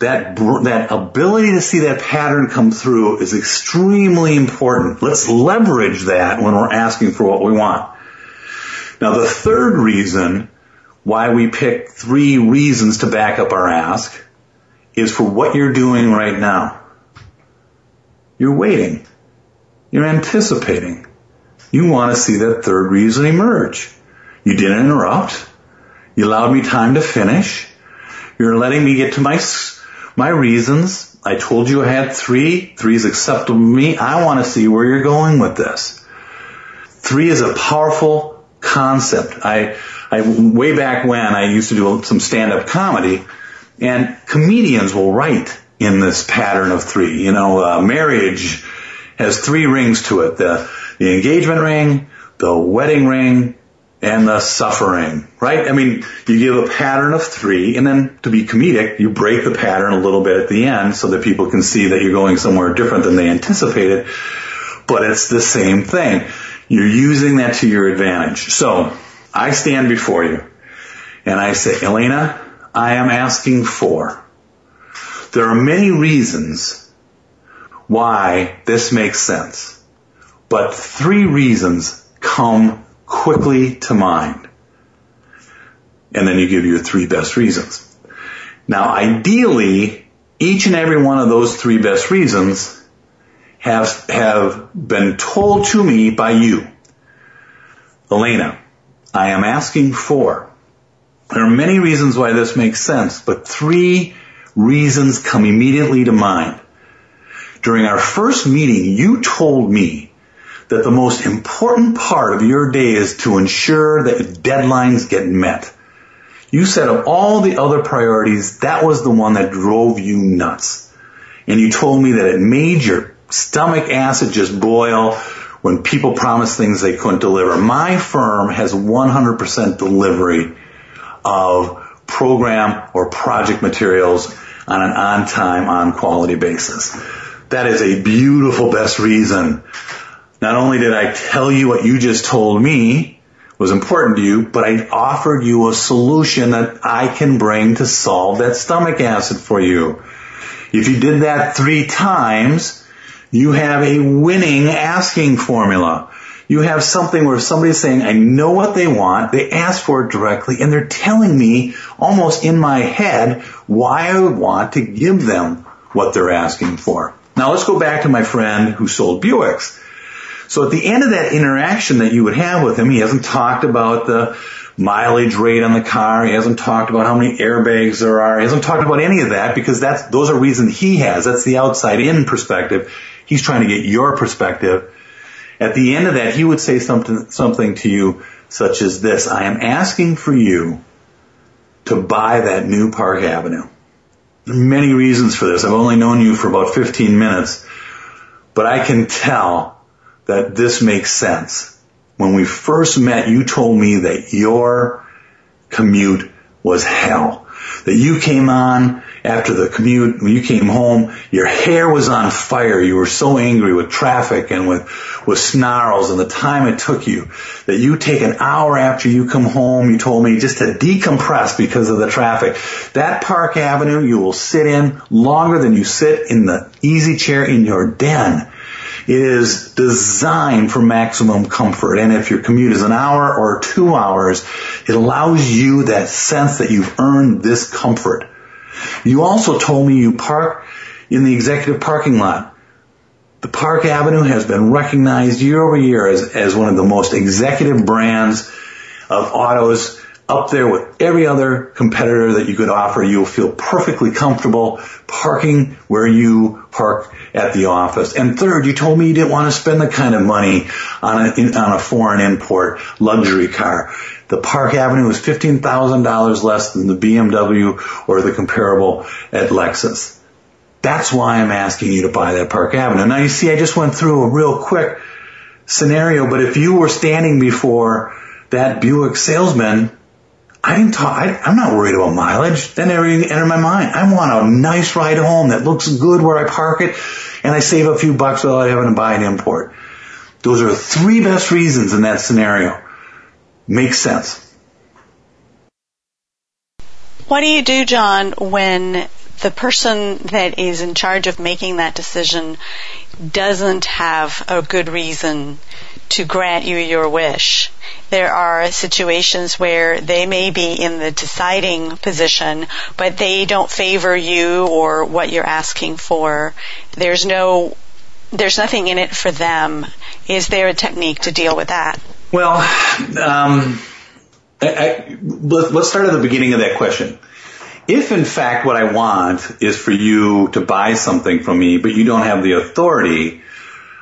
That, that ability to see that pattern come through is extremely important. Let's leverage that when we're asking for what we want. Now the third reason why we pick three reasons to back up our ask is for what you're doing right now. You're waiting. You're anticipating. You want to see that third reason emerge. You didn't interrupt. You allowed me time to finish. You're letting me get to my, my reasons. I told you I had three. Three is acceptable to me. I want to see where you're going with this. Three is a powerful concept. I, I, way back when I used to do some stand-up comedy and comedians will write in this pattern of three. You know, uh, marriage has three rings to it. The, the engagement ring, the wedding ring, and the suffering, right? I mean, you give a pattern of three, and then to be comedic, you break the pattern a little bit at the end so that people can see that you're going somewhere different than they anticipated. But it's the same thing. You're using that to your advantage. So, I stand before you, and I say, Elena, I am asking for. There are many reasons why this makes sense. But three reasons come quickly to mind. And then you give your three best reasons. Now ideally, each and every one of those three best reasons have, have been told to me by you. Elena, I am asking for. There are many reasons why this makes sense, but three reasons come immediately to mind. During our first meeting, you told me that the most important part of your day is to ensure that deadlines get met. You said of all the other priorities, that was the one that drove you nuts. And you told me that it made your stomach acid just boil when people promise things they couldn't deliver. My firm has 100% delivery of program or project materials on an on-time, on-quality basis. That is a beautiful best reason not only did I tell you what you just told me was important to you, but I offered you a solution that I can bring to solve that stomach acid for you. If you did that three times, you have a winning asking formula. You have something where somebody's saying, I know what they want, they ask for it directly, and they're telling me almost in my head why I would want to give them what they're asking for. Now let's go back to my friend who sold Buicks. So at the end of that interaction that you would have with him, he hasn't talked about the mileage rate on the car. He hasn't talked about how many airbags there are. He hasn't talked about any of that because that's, those are reasons he has. That's the outside in perspective. He's trying to get your perspective. At the end of that, he would say something, something to you such as this. I am asking for you to buy that new Park Avenue. Many reasons for this. I've only known you for about 15 minutes, but I can tell that this makes sense. When we first met, you told me that your commute was hell. That you came on after the commute, when you came home, your hair was on fire. You were so angry with traffic and with, with snarls and the time it took you that you take an hour after you come home, you told me just to decompress because of the traffic. That Park Avenue you will sit in longer than you sit in the easy chair in your den It is designed for maximum comfort. And if your commute is an hour or two hours, it allows you that sense that you've earned this comfort. You also told me you park in the executive parking lot. The Park Avenue has been recognized year over year as, as one of the most executive brands of autos up there with every other competitor that you could offer. You'll feel perfectly comfortable parking where you park at the office. And third, you told me you didn't want to spend the kind of money on a, on a foreign import luxury car. The Park Avenue is $15,000 less than the BMW or the comparable at Lexus. That's why I'm asking you to buy that Park Avenue. Now you see, I just went through a real quick scenario, but if you were standing before that Buick salesman I didn't talk, I, am not worried about mileage. That never even entered my mind. I want a nice ride home that looks good where I park it and I save a few bucks without having to buy an import. Those are three best reasons in that scenario. Makes sense. What do you do, John, when the person that is in charge of making that decision doesn't have a good reason to grant you your wish. There are situations where they may be in the deciding position, but they don't favor you or what you're asking for. There's no, there's nothing in it for them. Is there a technique to deal with that? Well, um, I, I, let's start at the beginning of that question. If in fact what I want is for you to buy something from me, but you don't have the authority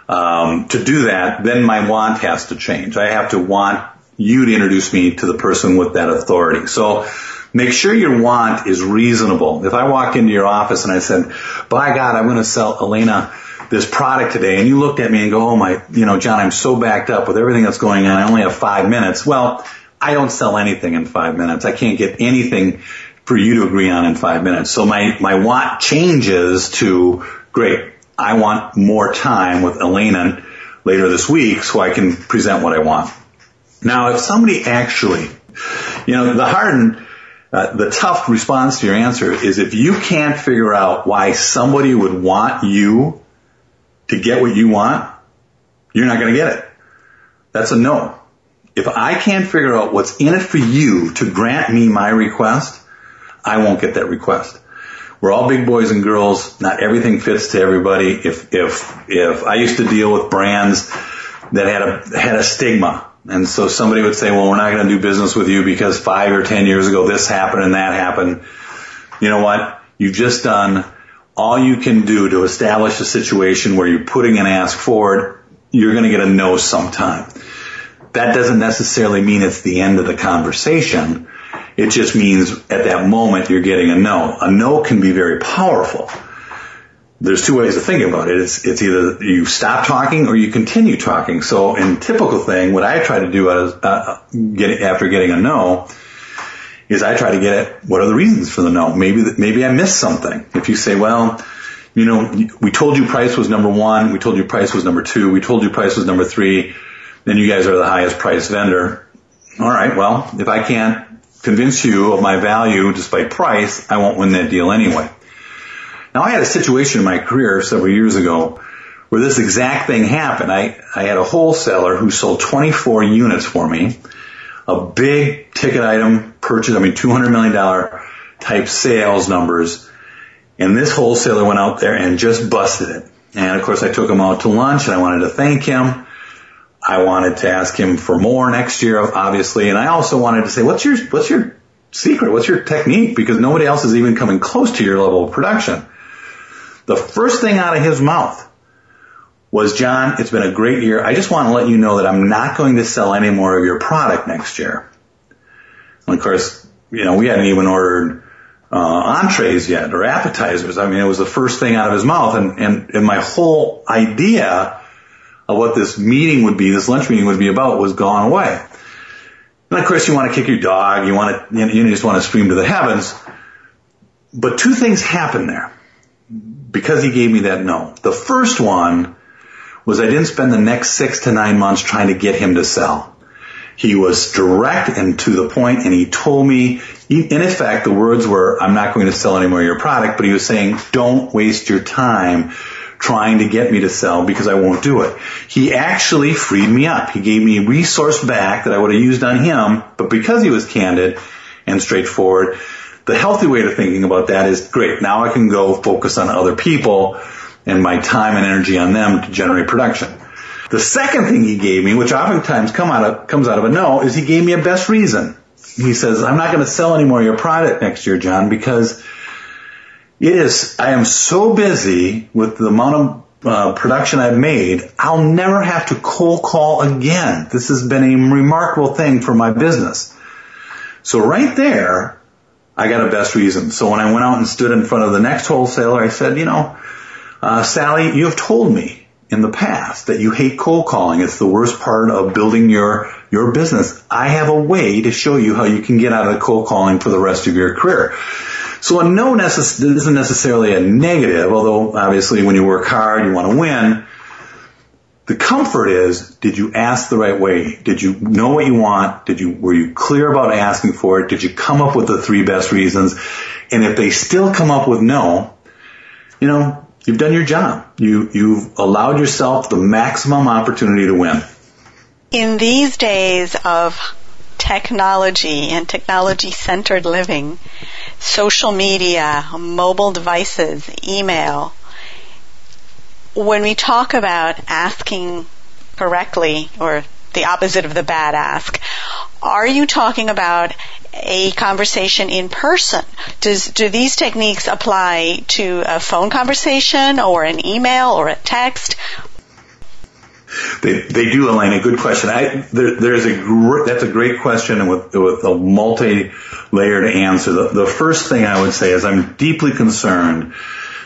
um, to do that, then my want has to change. I have to want you to introduce me to the person with that authority. So make sure your want is reasonable. If I walked into your office and I said, by God, I'm going to sell Elena this product today and you looked at me and go, oh my, you know, John, I'm so backed up with everything that's going on. I only have five minutes. Well, I don't sell anything in five minutes. I can't get anything for you to agree on in five minutes. So my, my want changes to, great, I want more time with Elena later this week so I can present what I want. Now, if somebody actually, you know, the hard uh, the tough response to your answer is if you can't figure out why somebody would want you to get what you want, you're not going to get it. That's a no. If I can't figure out what's in it for you to grant me my request, I won't get that request. We're all big boys and girls. Not everything fits to everybody. If, if, if I used to deal with brands that had a, had a stigma. And so somebody would say, well, we're not going to do business with you because five or ten years ago this happened and that happened. You know what? You've just done all you can do to establish a situation where you're putting an ask forward. You're going to get a no sometime. That doesn't necessarily mean it's the end of the conversation it just means at that moment you're getting a no. A no can be very powerful. There's two ways of thinking about it. It's, it's either you stop talking or you continue talking. So in typical thing, what I try to do as, uh, get, after getting a no is I try to get at what are the reasons for the no. Maybe, maybe I missed something. If you say, well, you know, we told you price was number one. We told you price was number two. We told you price was number three. Then you guys are the highest price vendor. All right. Well, if I can't convince you of my value despite price, I won't win that deal anyway. Now I had a situation in my career several years ago where this exact thing happened. I, I had a wholesaler who sold 24 units for me, a big ticket item purchase, I mean $200 million type sales numbers. And this wholesaler went out there and just busted it. And of course I took him out to lunch and I wanted to thank him. I wanted to ask him for more next year, obviously, and I also wanted to say, what's your, what's your secret? What's your technique? Because nobody else is even coming close to your level of production. The first thing out of his mouth was, John, it's been a great year. I just want to let you know that I'm not going to sell any more of your product next year. And of course, you know, we hadn't even ordered uh, entrees yet or appetizers. I mean, it was the first thing out of his mouth, and and, and my whole idea of what this meeting would be, this lunch meeting would be about was gone away. And of course you want to kick your dog, you want to, you just want to scream to the heavens. But two things happened there because he gave me that no. The first one was I didn't spend the next six to nine months trying to get him to sell. He was direct and to the point and he told me, in effect, the words were, I'm not going to sell any more of your product, but he was saying, don't waste your time trying to get me to sell because I won't do it. He actually freed me up. He gave me a resource back that I would have used on him, but because he was candid and straightforward, the healthy way to thinking about that is great. Now I can go focus on other people and my time and energy on them to generate production. The second thing he gave me, which oftentimes come out of, comes out of a no, is he gave me a best reason. He says, I'm not going to sell any more of your product next year, John, because is, I am so busy with the amount of uh, production I've made, I'll never have to cold call again. This has been a remarkable thing for my business. So right there, I got a best reason. So when I went out and stood in front of the next wholesaler, I said, you know, uh, Sally, you have told me in the past that you hate cold calling. It's the worst part of building your, your business. I have a way to show you how you can get out of cold calling for the rest of your career. So a no necess- isn't necessarily a negative, although obviously when you work hard, you want to win. The comfort is, did you ask the right way? Did you know what you want? Did you, were you clear about asking for it? Did you come up with the three best reasons? And if they still come up with no, you know, you've done your job. You, you've allowed yourself the maximum opportunity to win. In these days of technology and technology centered living, social media, mobile devices, email, when we talk about asking correctly or the opposite of the bad ask, are you talking about a conversation in person? Does, do these techniques apply to a phone conversation or an email or a text? They, they do, Elena. Good question. I, there, there's a gr- that's a great question with, with a multi-layered answer. The, the first thing I would say is I'm deeply concerned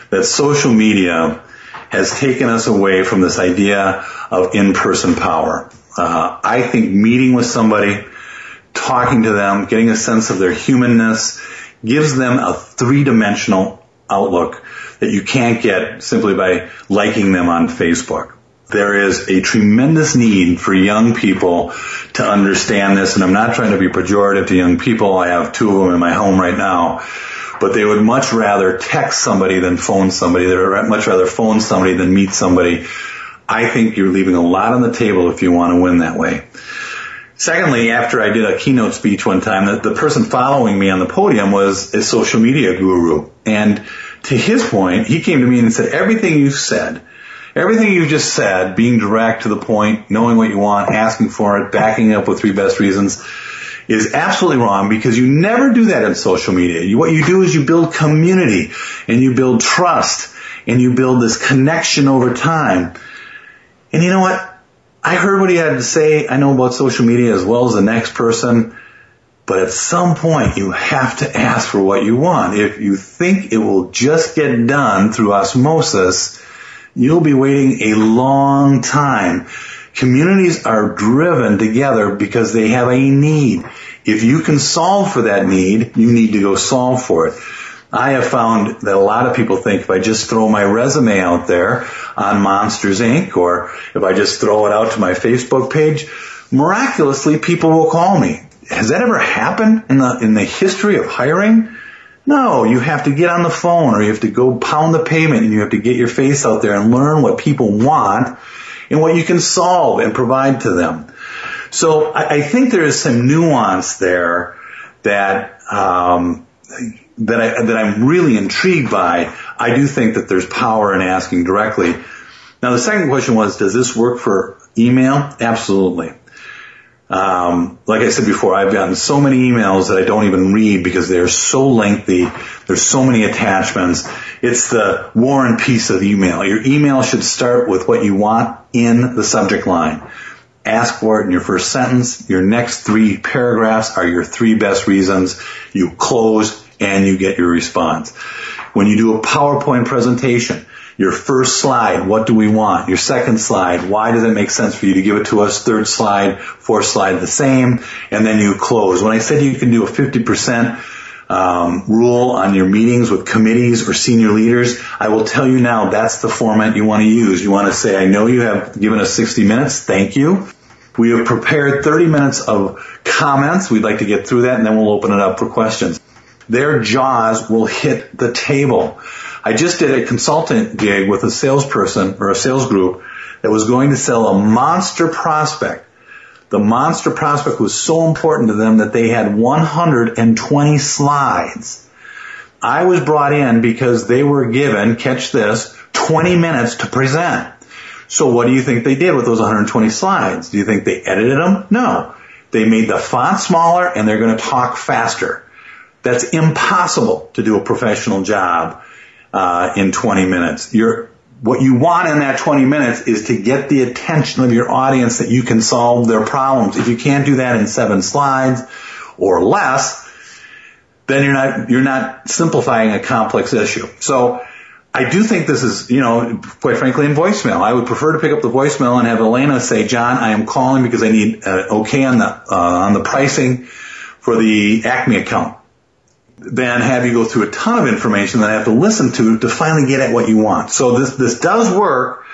that social media has taken us away from this idea of in-person power. Uh, I think meeting with somebody, talking to them, getting a sense of their humanness, gives them a three-dimensional outlook that you can't get simply by liking them on Facebook. There is a tremendous need for young people to understand this, and I'm not trying to be pejorative to young people. I have two of them in my home right now but they would much rather text somebody than phone somebody. They would much rather phone somebody than meet somebody. I think you're leaving a lot on the table if you want to win that way. Secondly, after I did a keynote speech one time, the, the person following me on the podium was a social media guru. And to his point, he came to me and said, everything you said, everything you just said, being direct to the point, knowing what you want, asking for it, backing up with three best reasons, is absolutely wrong because you never do that in social media. You, what you do is you build community and you build trust and you build this connection over time. And you know what? I heard what he had to say. I know about social media as well as the next person. But at some point you have to ask for what you want. If you think it will just get done through osmosis, you'll be waiting a long time. Communities are driven together because they have a need. If you can solve for that need, you need to go solve for it. I have found that a lot of people think if I just throw my resume out there on Monsters Inc. or if I just throw it out to my Facebook page, miraculously people will call me. Has that ever happened in the, in the history of hiring? No, you have to get on the phone or you have to go pound the pavement and you have to get your face out there and learn what people want and what you can solve and provide to them. So I, I think there is some nuance there that um, that I that I'm really intrigued by. I do think that there's power in asking directly. Now the second question was, does this work for email? Absolutely. Um, like I said before, I've gotten so many emails that I don't even read because they're so lengthy. There's so many attachments. It's the war and peace of email. Your email should start with what you want in the subject line. Ask for it in your first sentence. Your next three paragraphs are your three best reasons. You close and you get your response. When you do a PowerPoint presentation, your first slide, what do we want? Your second slide, why does it make sense for you to give it to us? Third slide, fourth slide, the same. And then you close. When I said you can do a 50% um, rule on your meetings with committees or senior leaders, I will tell you now that's the format you want to use. You want to say, I know you have given us 60 minutes. Thank you. We have prepared 30 minutes of comments. We'd like to get through that and then we'll open it up for questions. Their jaws will hit the table. I just did a consultant gig with a salesperson or a sales group that was going to sell a monster prospect. The monster prospect was so important to them that they had 120 slides. I was brought in because they were given, catch this, 20 minutes to present. So what do you think they did with those 120 slides? Do you think they edited them? No. They made the font smaller and they're going to talk faster. That's impossible to do a professional job uh, in 20 minutes. You're, what you want in that 20 minutes is to get the attention of your audience that you can solve their problems. If you can't do that in seven slides or less, then you're not, you're not simplifying a complex issue. So I do think this is, you know, quite frankly, in voicemail. I would prefer to pick up the voicemail and have Elena say, "John, I am calling because I need uh, okay on the uh, on the pricing for the Acme account." Then have you go through a ton of information that I have to listen to to finally get at what you want. So this this does work.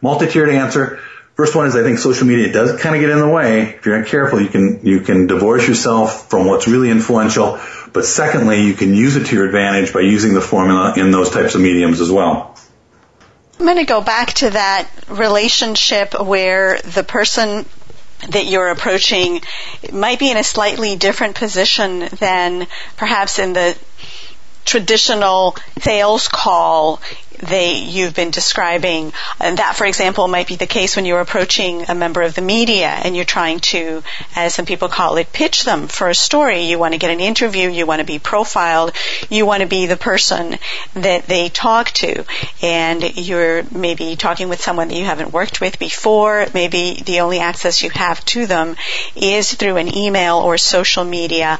Multi-tiered answer. First one is I think social media does kind of get in the way. If you're not careful, you can you can divorce yourself from what's really influential but secondly, you can use it to your advantage by using the formula in those types of mediums as well. I'm going to go back to that relationship where the person that you're approaching might be in a slightly different position than perhaps in the traditional sales call they you've been describing. And that, for example, might be the case when you're approaching a member of the media and you're trying to, as some people call it, pitch them for a story. You want to get an interview, you want to be profiled, you want to be the person that they talk to. And you're maybe talking with someone that you haven't worked with before. Maybe the only access you have to them is through an email or social media.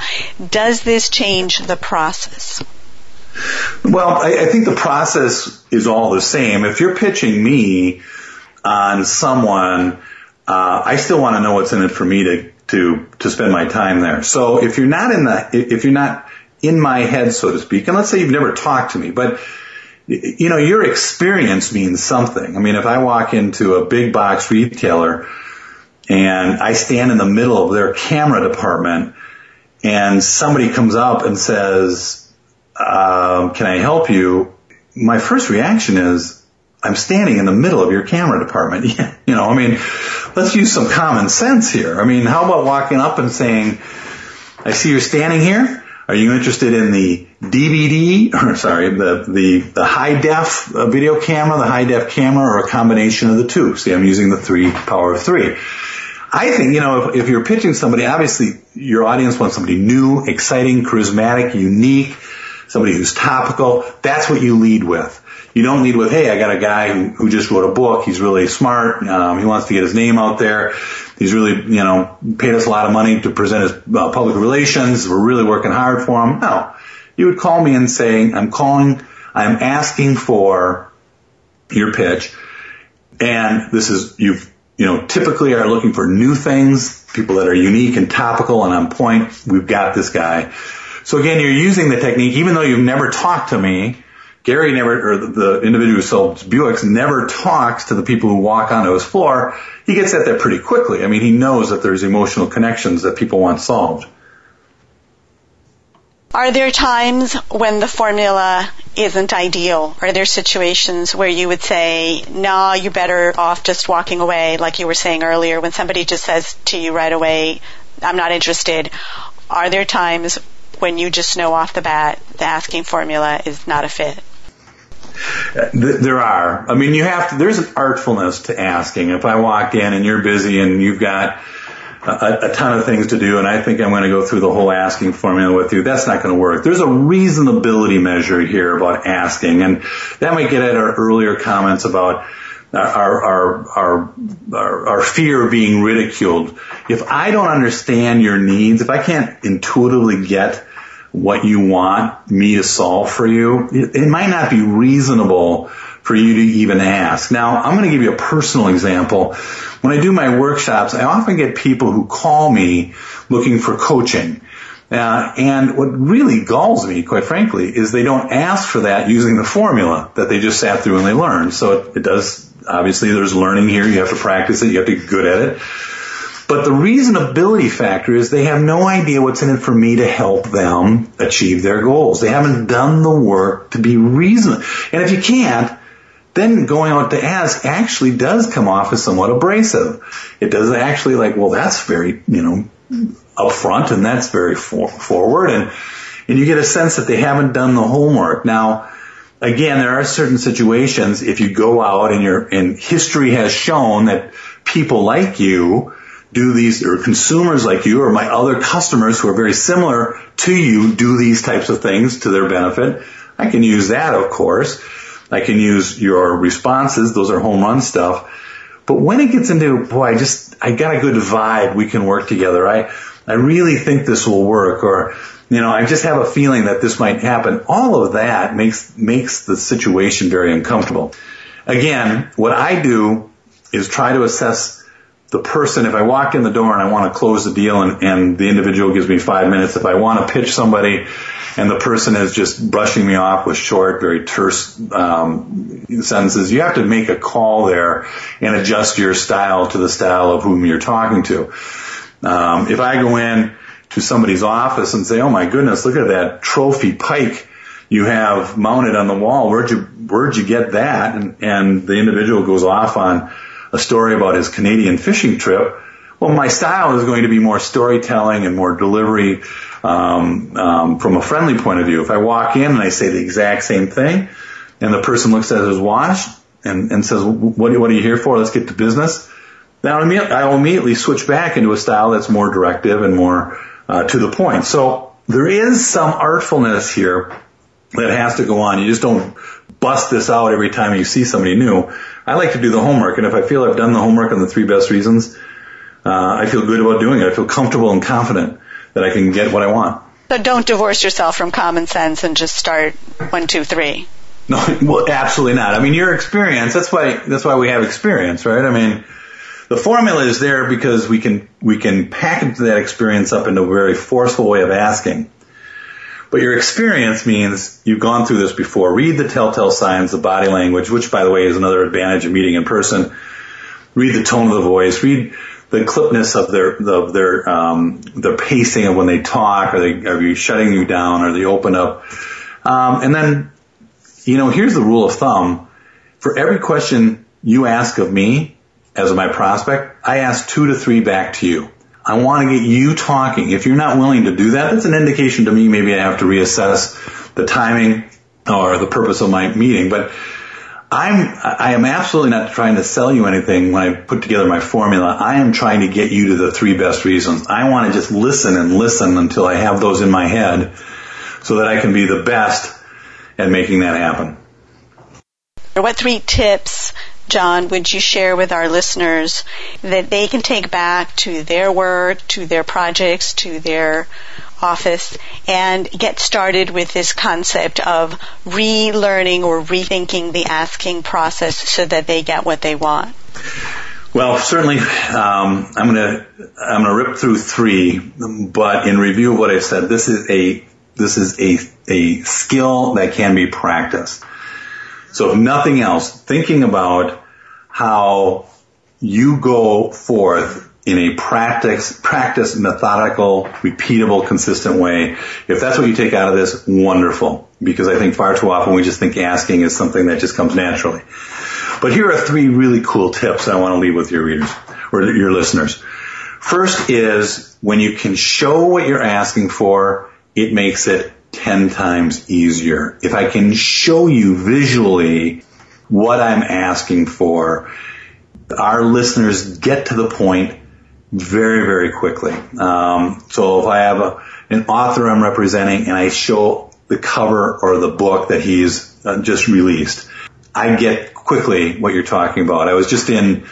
Does this change the process? Well, I, I think the process is all the same. If you're pitching me on someone, uh, I still want to know what's in it for me to to to spend my time there. So if you're not in the if you're not in my head, so to speak, and let's say you've never talked to me, but you know your experience means something. I mean, if I walk into a big box retailer and I stand in the middle of their camera department and somebody comes up and says, um, can I help you? My first reaction is, I'm standing in the middle of your camera department. you know, I mean, let's use some common sense here. I mean, how about walking up and saying, I see you're standing here. Are you interested in the DVD or sorry, the, the, the high def uh, video camera, the high def camera or a combination of the two? See, I'm using the three power of three. I think, you know, if, if you're pitching somebody, obviously your audience wants somebody new, exciting, charismatic, unique, somebody who's topical. That's what you lead with. You don't lead with, hey, I got a guy who, just wrote a book. He's really smart. Um, he wants to get his name out there. He's really, you know, paid us a lot of money to present his uh, public relations. We're really working hard for him. No. You would call me and say, I'm calling, I'm asking for your pitch. And this is, you've, you know, typically are looking for new things, people that are unique and topical and on point. We've got this guy. So again, you're using the technique, even though you've never talked to me. Gary never, or the, individual who sells Buicks never talks to the people who walk onto his floor. He gets at that pretty quickly. I mean, he knows that there's emotional connections that people want solved. Are there times when the formula isn't ideal? Are there situations where you would say, nah, you're better off just walking away, like you were saying earlier, when somebody just says to you right away, I'm not interested? Are there times when you just know off the bat the asking formula is not a fit? There are. I mean, you have to, there's an artfulness to asking. If I walk in and you're busy and you've got a, a ton of things to do and I think I'm going to go through the whole asking formula with you, that's not going to work. There's a reasonability measure here about asking and that might get at our earlier comments about our, our, our, our, our fear of being ridiculed. If I don't understand your needs, if I can't intuitively get what you want me to solve for you, it, might not be reasonable for you to even ask. Now, I'm going to give you a personal example. When I do my workshops, I often get people who call me looking for coaching. Uh, and what really galls me, quite frankly, is they don't ask for that using the formula that they just sat through and they learned. So it, it does, obviously there's learning here. You have to practice it. You have to get good at it. But the reasonability factor is they have no idea what's in it for me to help them achieve their goals. They haven't done the work to be reasonable. And if you can't, then going out to ask actually does come off as somewhat abrasive. It does actually like, well, that's very, you know, upfront and that's very for- forward and, and you get a sense that they haven't done the homework. Now, again, there are certain situations if you go out and your, and history has shown that people like you do these, or consumers like you, or my other customers who are very similar to you do these types of things to their benefit. I can use that, of course. I can use your responses. Those are home run stuff. But when it gets into, boy, I just, I got a good vibe. We can work together. I, I really think this will work or, you know, I just have a feeling that this might happen. All of that makes, makes the situation very uncomfortable. Again, what I do is try to assess the person, if I walk in the door and I want to close the deal and, and the individual gives me five minutes, if I want to pitch somebody and the person is just brushing me off with short, very terse um, sentences, you have to make a call there and adjust your style to the style of whom you're talking to. Um, if I go in to somebody's office and say, "Oh my goodness, look at that trophy pike you have mounted on the wall. Where'd you where'd you get that?" And, and the individual goes off on a story about his Canadian fishing trip. Well, my style is going to be more storytelling and more delivery um, um, from a friendly point of view. If I walk in and I say the exact same thing, and the person looks at his watch and, and says, what, what are you here for? Let's get to business. Now I'll immediately switch back into a style that's more directive and more uh, to the point. So there is some artfulness here that has to go on. You just don't bust this out every time you see somebody new. I like to do the homework, and if I feel I've done the homework on the three best reasons, uh, I feel good about doing it. I feel comfortable and confident that I can get what I want. So don't divorce yourself from common sense and just start one, two, three. No, well, absolutely not. I mean, your experience, that's why, that's why we have experience, right? I mean, the formula is there because we can, we can package that experience up into a very forceful way of asking. But your experience means you've gone through this before. Read the telltale signs, the body language, which by the way is another advantage of meeting in person. Read the tone of the voice. Read the clipness of their of their um, their pacing of when they talk. Are they are you shutting you down? Are they open up? Um, and then, you know, here's the rule of thumb: for every question you ask of me as my prospect, I ask two to three back to you. I want to get you talking. If you're not willing to do that, that's an indication to me maybe I have to reassess the timing or the purpose of my meeting. But I'm, I am absolutely not trying to sell you anything when I put together my formula. I am trying to get you to the three best reasons. I want to just listen and listen until I have those in my head so that I can be the best at making that happen. What three tips John, would you share with our listeners that they can take back to their work, to their projects, to their office and get started with this concept of relearning or rethinking the asking process so that they get what they want? Well, certainly, um, I'm gonna I'm gonna rip through three, but in review of what I said, this is a this is a a skill that can be practiced. So if nothing else, thinking about how you go forth in a practice, practice, methodical, repeatable, consistent way. If that's what you take out of this, wonderful. Because I think far too often we just think asking is something that just comes naturally. But here are three really cool tips I want to leave with your readers or your listeners. First is when you can show what you're asking for, it makes it 10 times easier. If I can show you visually what I'm asking for, our listeners get to the point very, very quickly. Um, so if I have a, an author I'm representing and I show the cover or the book that he's uh, just released, I get quickly what you're talking about. I was just in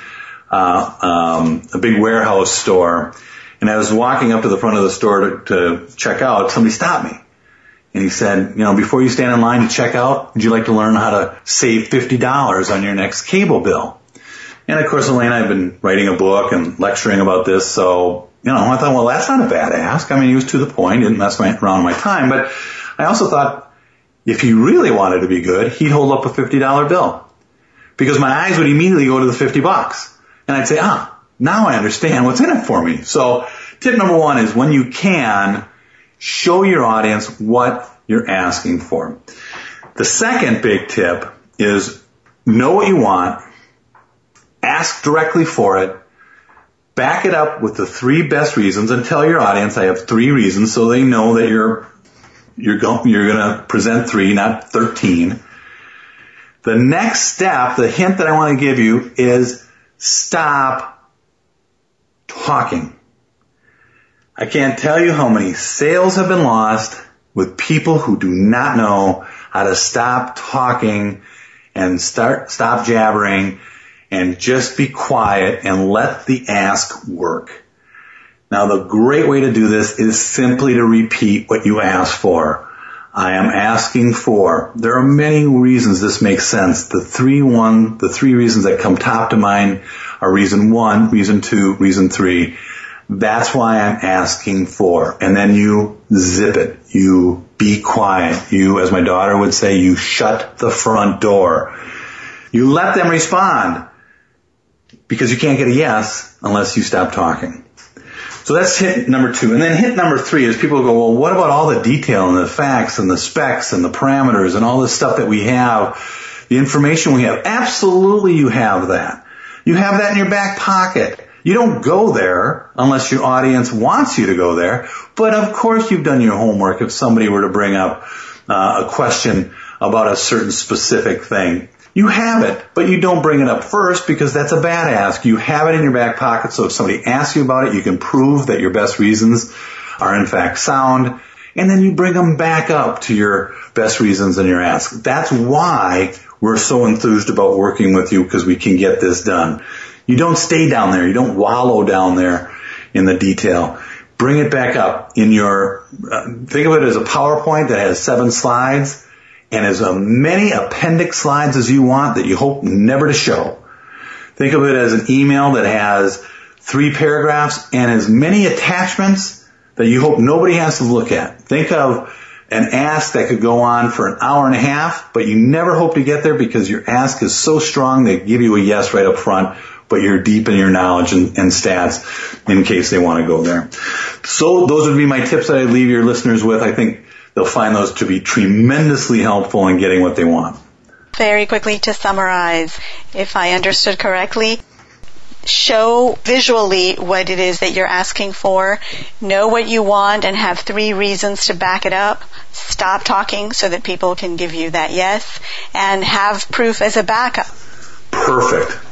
uh, um, a big warehouse store, and I was walking up to the front of the store to, to check out. Somebody stopped me. And he said, you know, before you stand in line to check out, would you like to learn how to save $50 on your next cable bill? And of course, Elaine, I've been writing a book and lecturing about this. So, you know, I thought, well, that's not a bad ask. I mean, he was to the point, didn't mess around my time. But I also thought if he really wanted to be good, he'd hold up a $50 bill because my eyes would immediately go to the 50 bucks. And I'd say, ah, now I understand what's in it for me. So tip number one is when you can, show your audience what you're asking for. The second big tip is know what you want, ask directly for it, back it up with the three best reasons and tell your audience I have three reasons so they know that you're you're going you're going to present 3 not 13. The next step, the hint that I want to give you is stop talking. I can't tell you how many sales have been lost with people who do not know how to stop talking and start, stop jabbering and just be quiet and let the ask work. Now the great way to do this is simply to repeat what you asked for. I am asking for. There are many reasons this makes sense. The three one, the three reasons that come top to mind are reason one, reason two, reason three. That's why I'm asking for. And then you zip it. You be quiet. You, as my daughter would say, you shut the front door. You let them respond because you can't get a yes unless you stop talking. So that's hit number two. And then hit number three is people go, well, what about all the detail and the facts and the specs and the parameters and all this stuff that we have, the information we have? Absolutely you have that. You have that in your back pocket. You don't go there unless your audience wants you to go there. But of course you've done your homework if somebody were to bring up uh, a question about a certain specific thing. You have it, but you don't bring it up first because that's a bad ask. You have it in your back pocket so if somebody asks you about it, you can prove that your best reasons are in fact sound and then you bring them back up to your best reasons in your ask. That's why we're so enthused about working with you because we can get this done. You don't stay down there. You don't wallow down there in the detail. Bring it back up in your, uh, think of it as a PowerPoint that has seven slides and as many appendix slides as you want that you hope never to show. Think of it as an email that has three paragraphs and as many attachments that you hope nobody has to look at. Think of an ask that could go on for an hour and a half, but you never hope to get there because your ask is so strong they give you a yes right up front, but you're deep in your knowledge and, and stats in case they want to go there. So those would be my tips that I'd leave your listeners with. I think they'll find those to be tremendously helpful in getting what they want. Very quickly to summarize, if I understood correctly, show visually what it is that you're asking for, know what you want and have three reasons to back it up, stop talking so that people can give you that yes, and have proof as a backup. Perfect.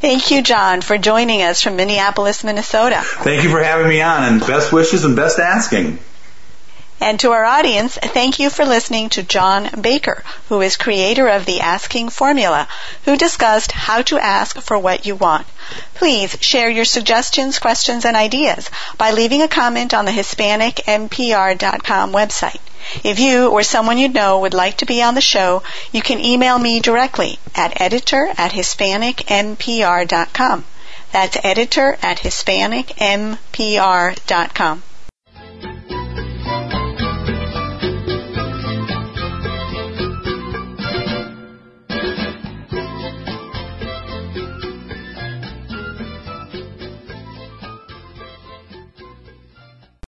Thank you, John, for joining us from Minneapolis, Minnesota. Thank you for having me on and best wishes and best asking. And to our audience, thank you for listening to John Baker, who is creator of the Asking Formula, who discussed how to ask for what you want. Please share your suggestions, questions, and ideas by leaving a comment on the HispanicMPR.com website. If you or someone you know would like to be on the show, you can email me directly at editor at HispanicMPR.com. That's editor at HispanicMPR.com.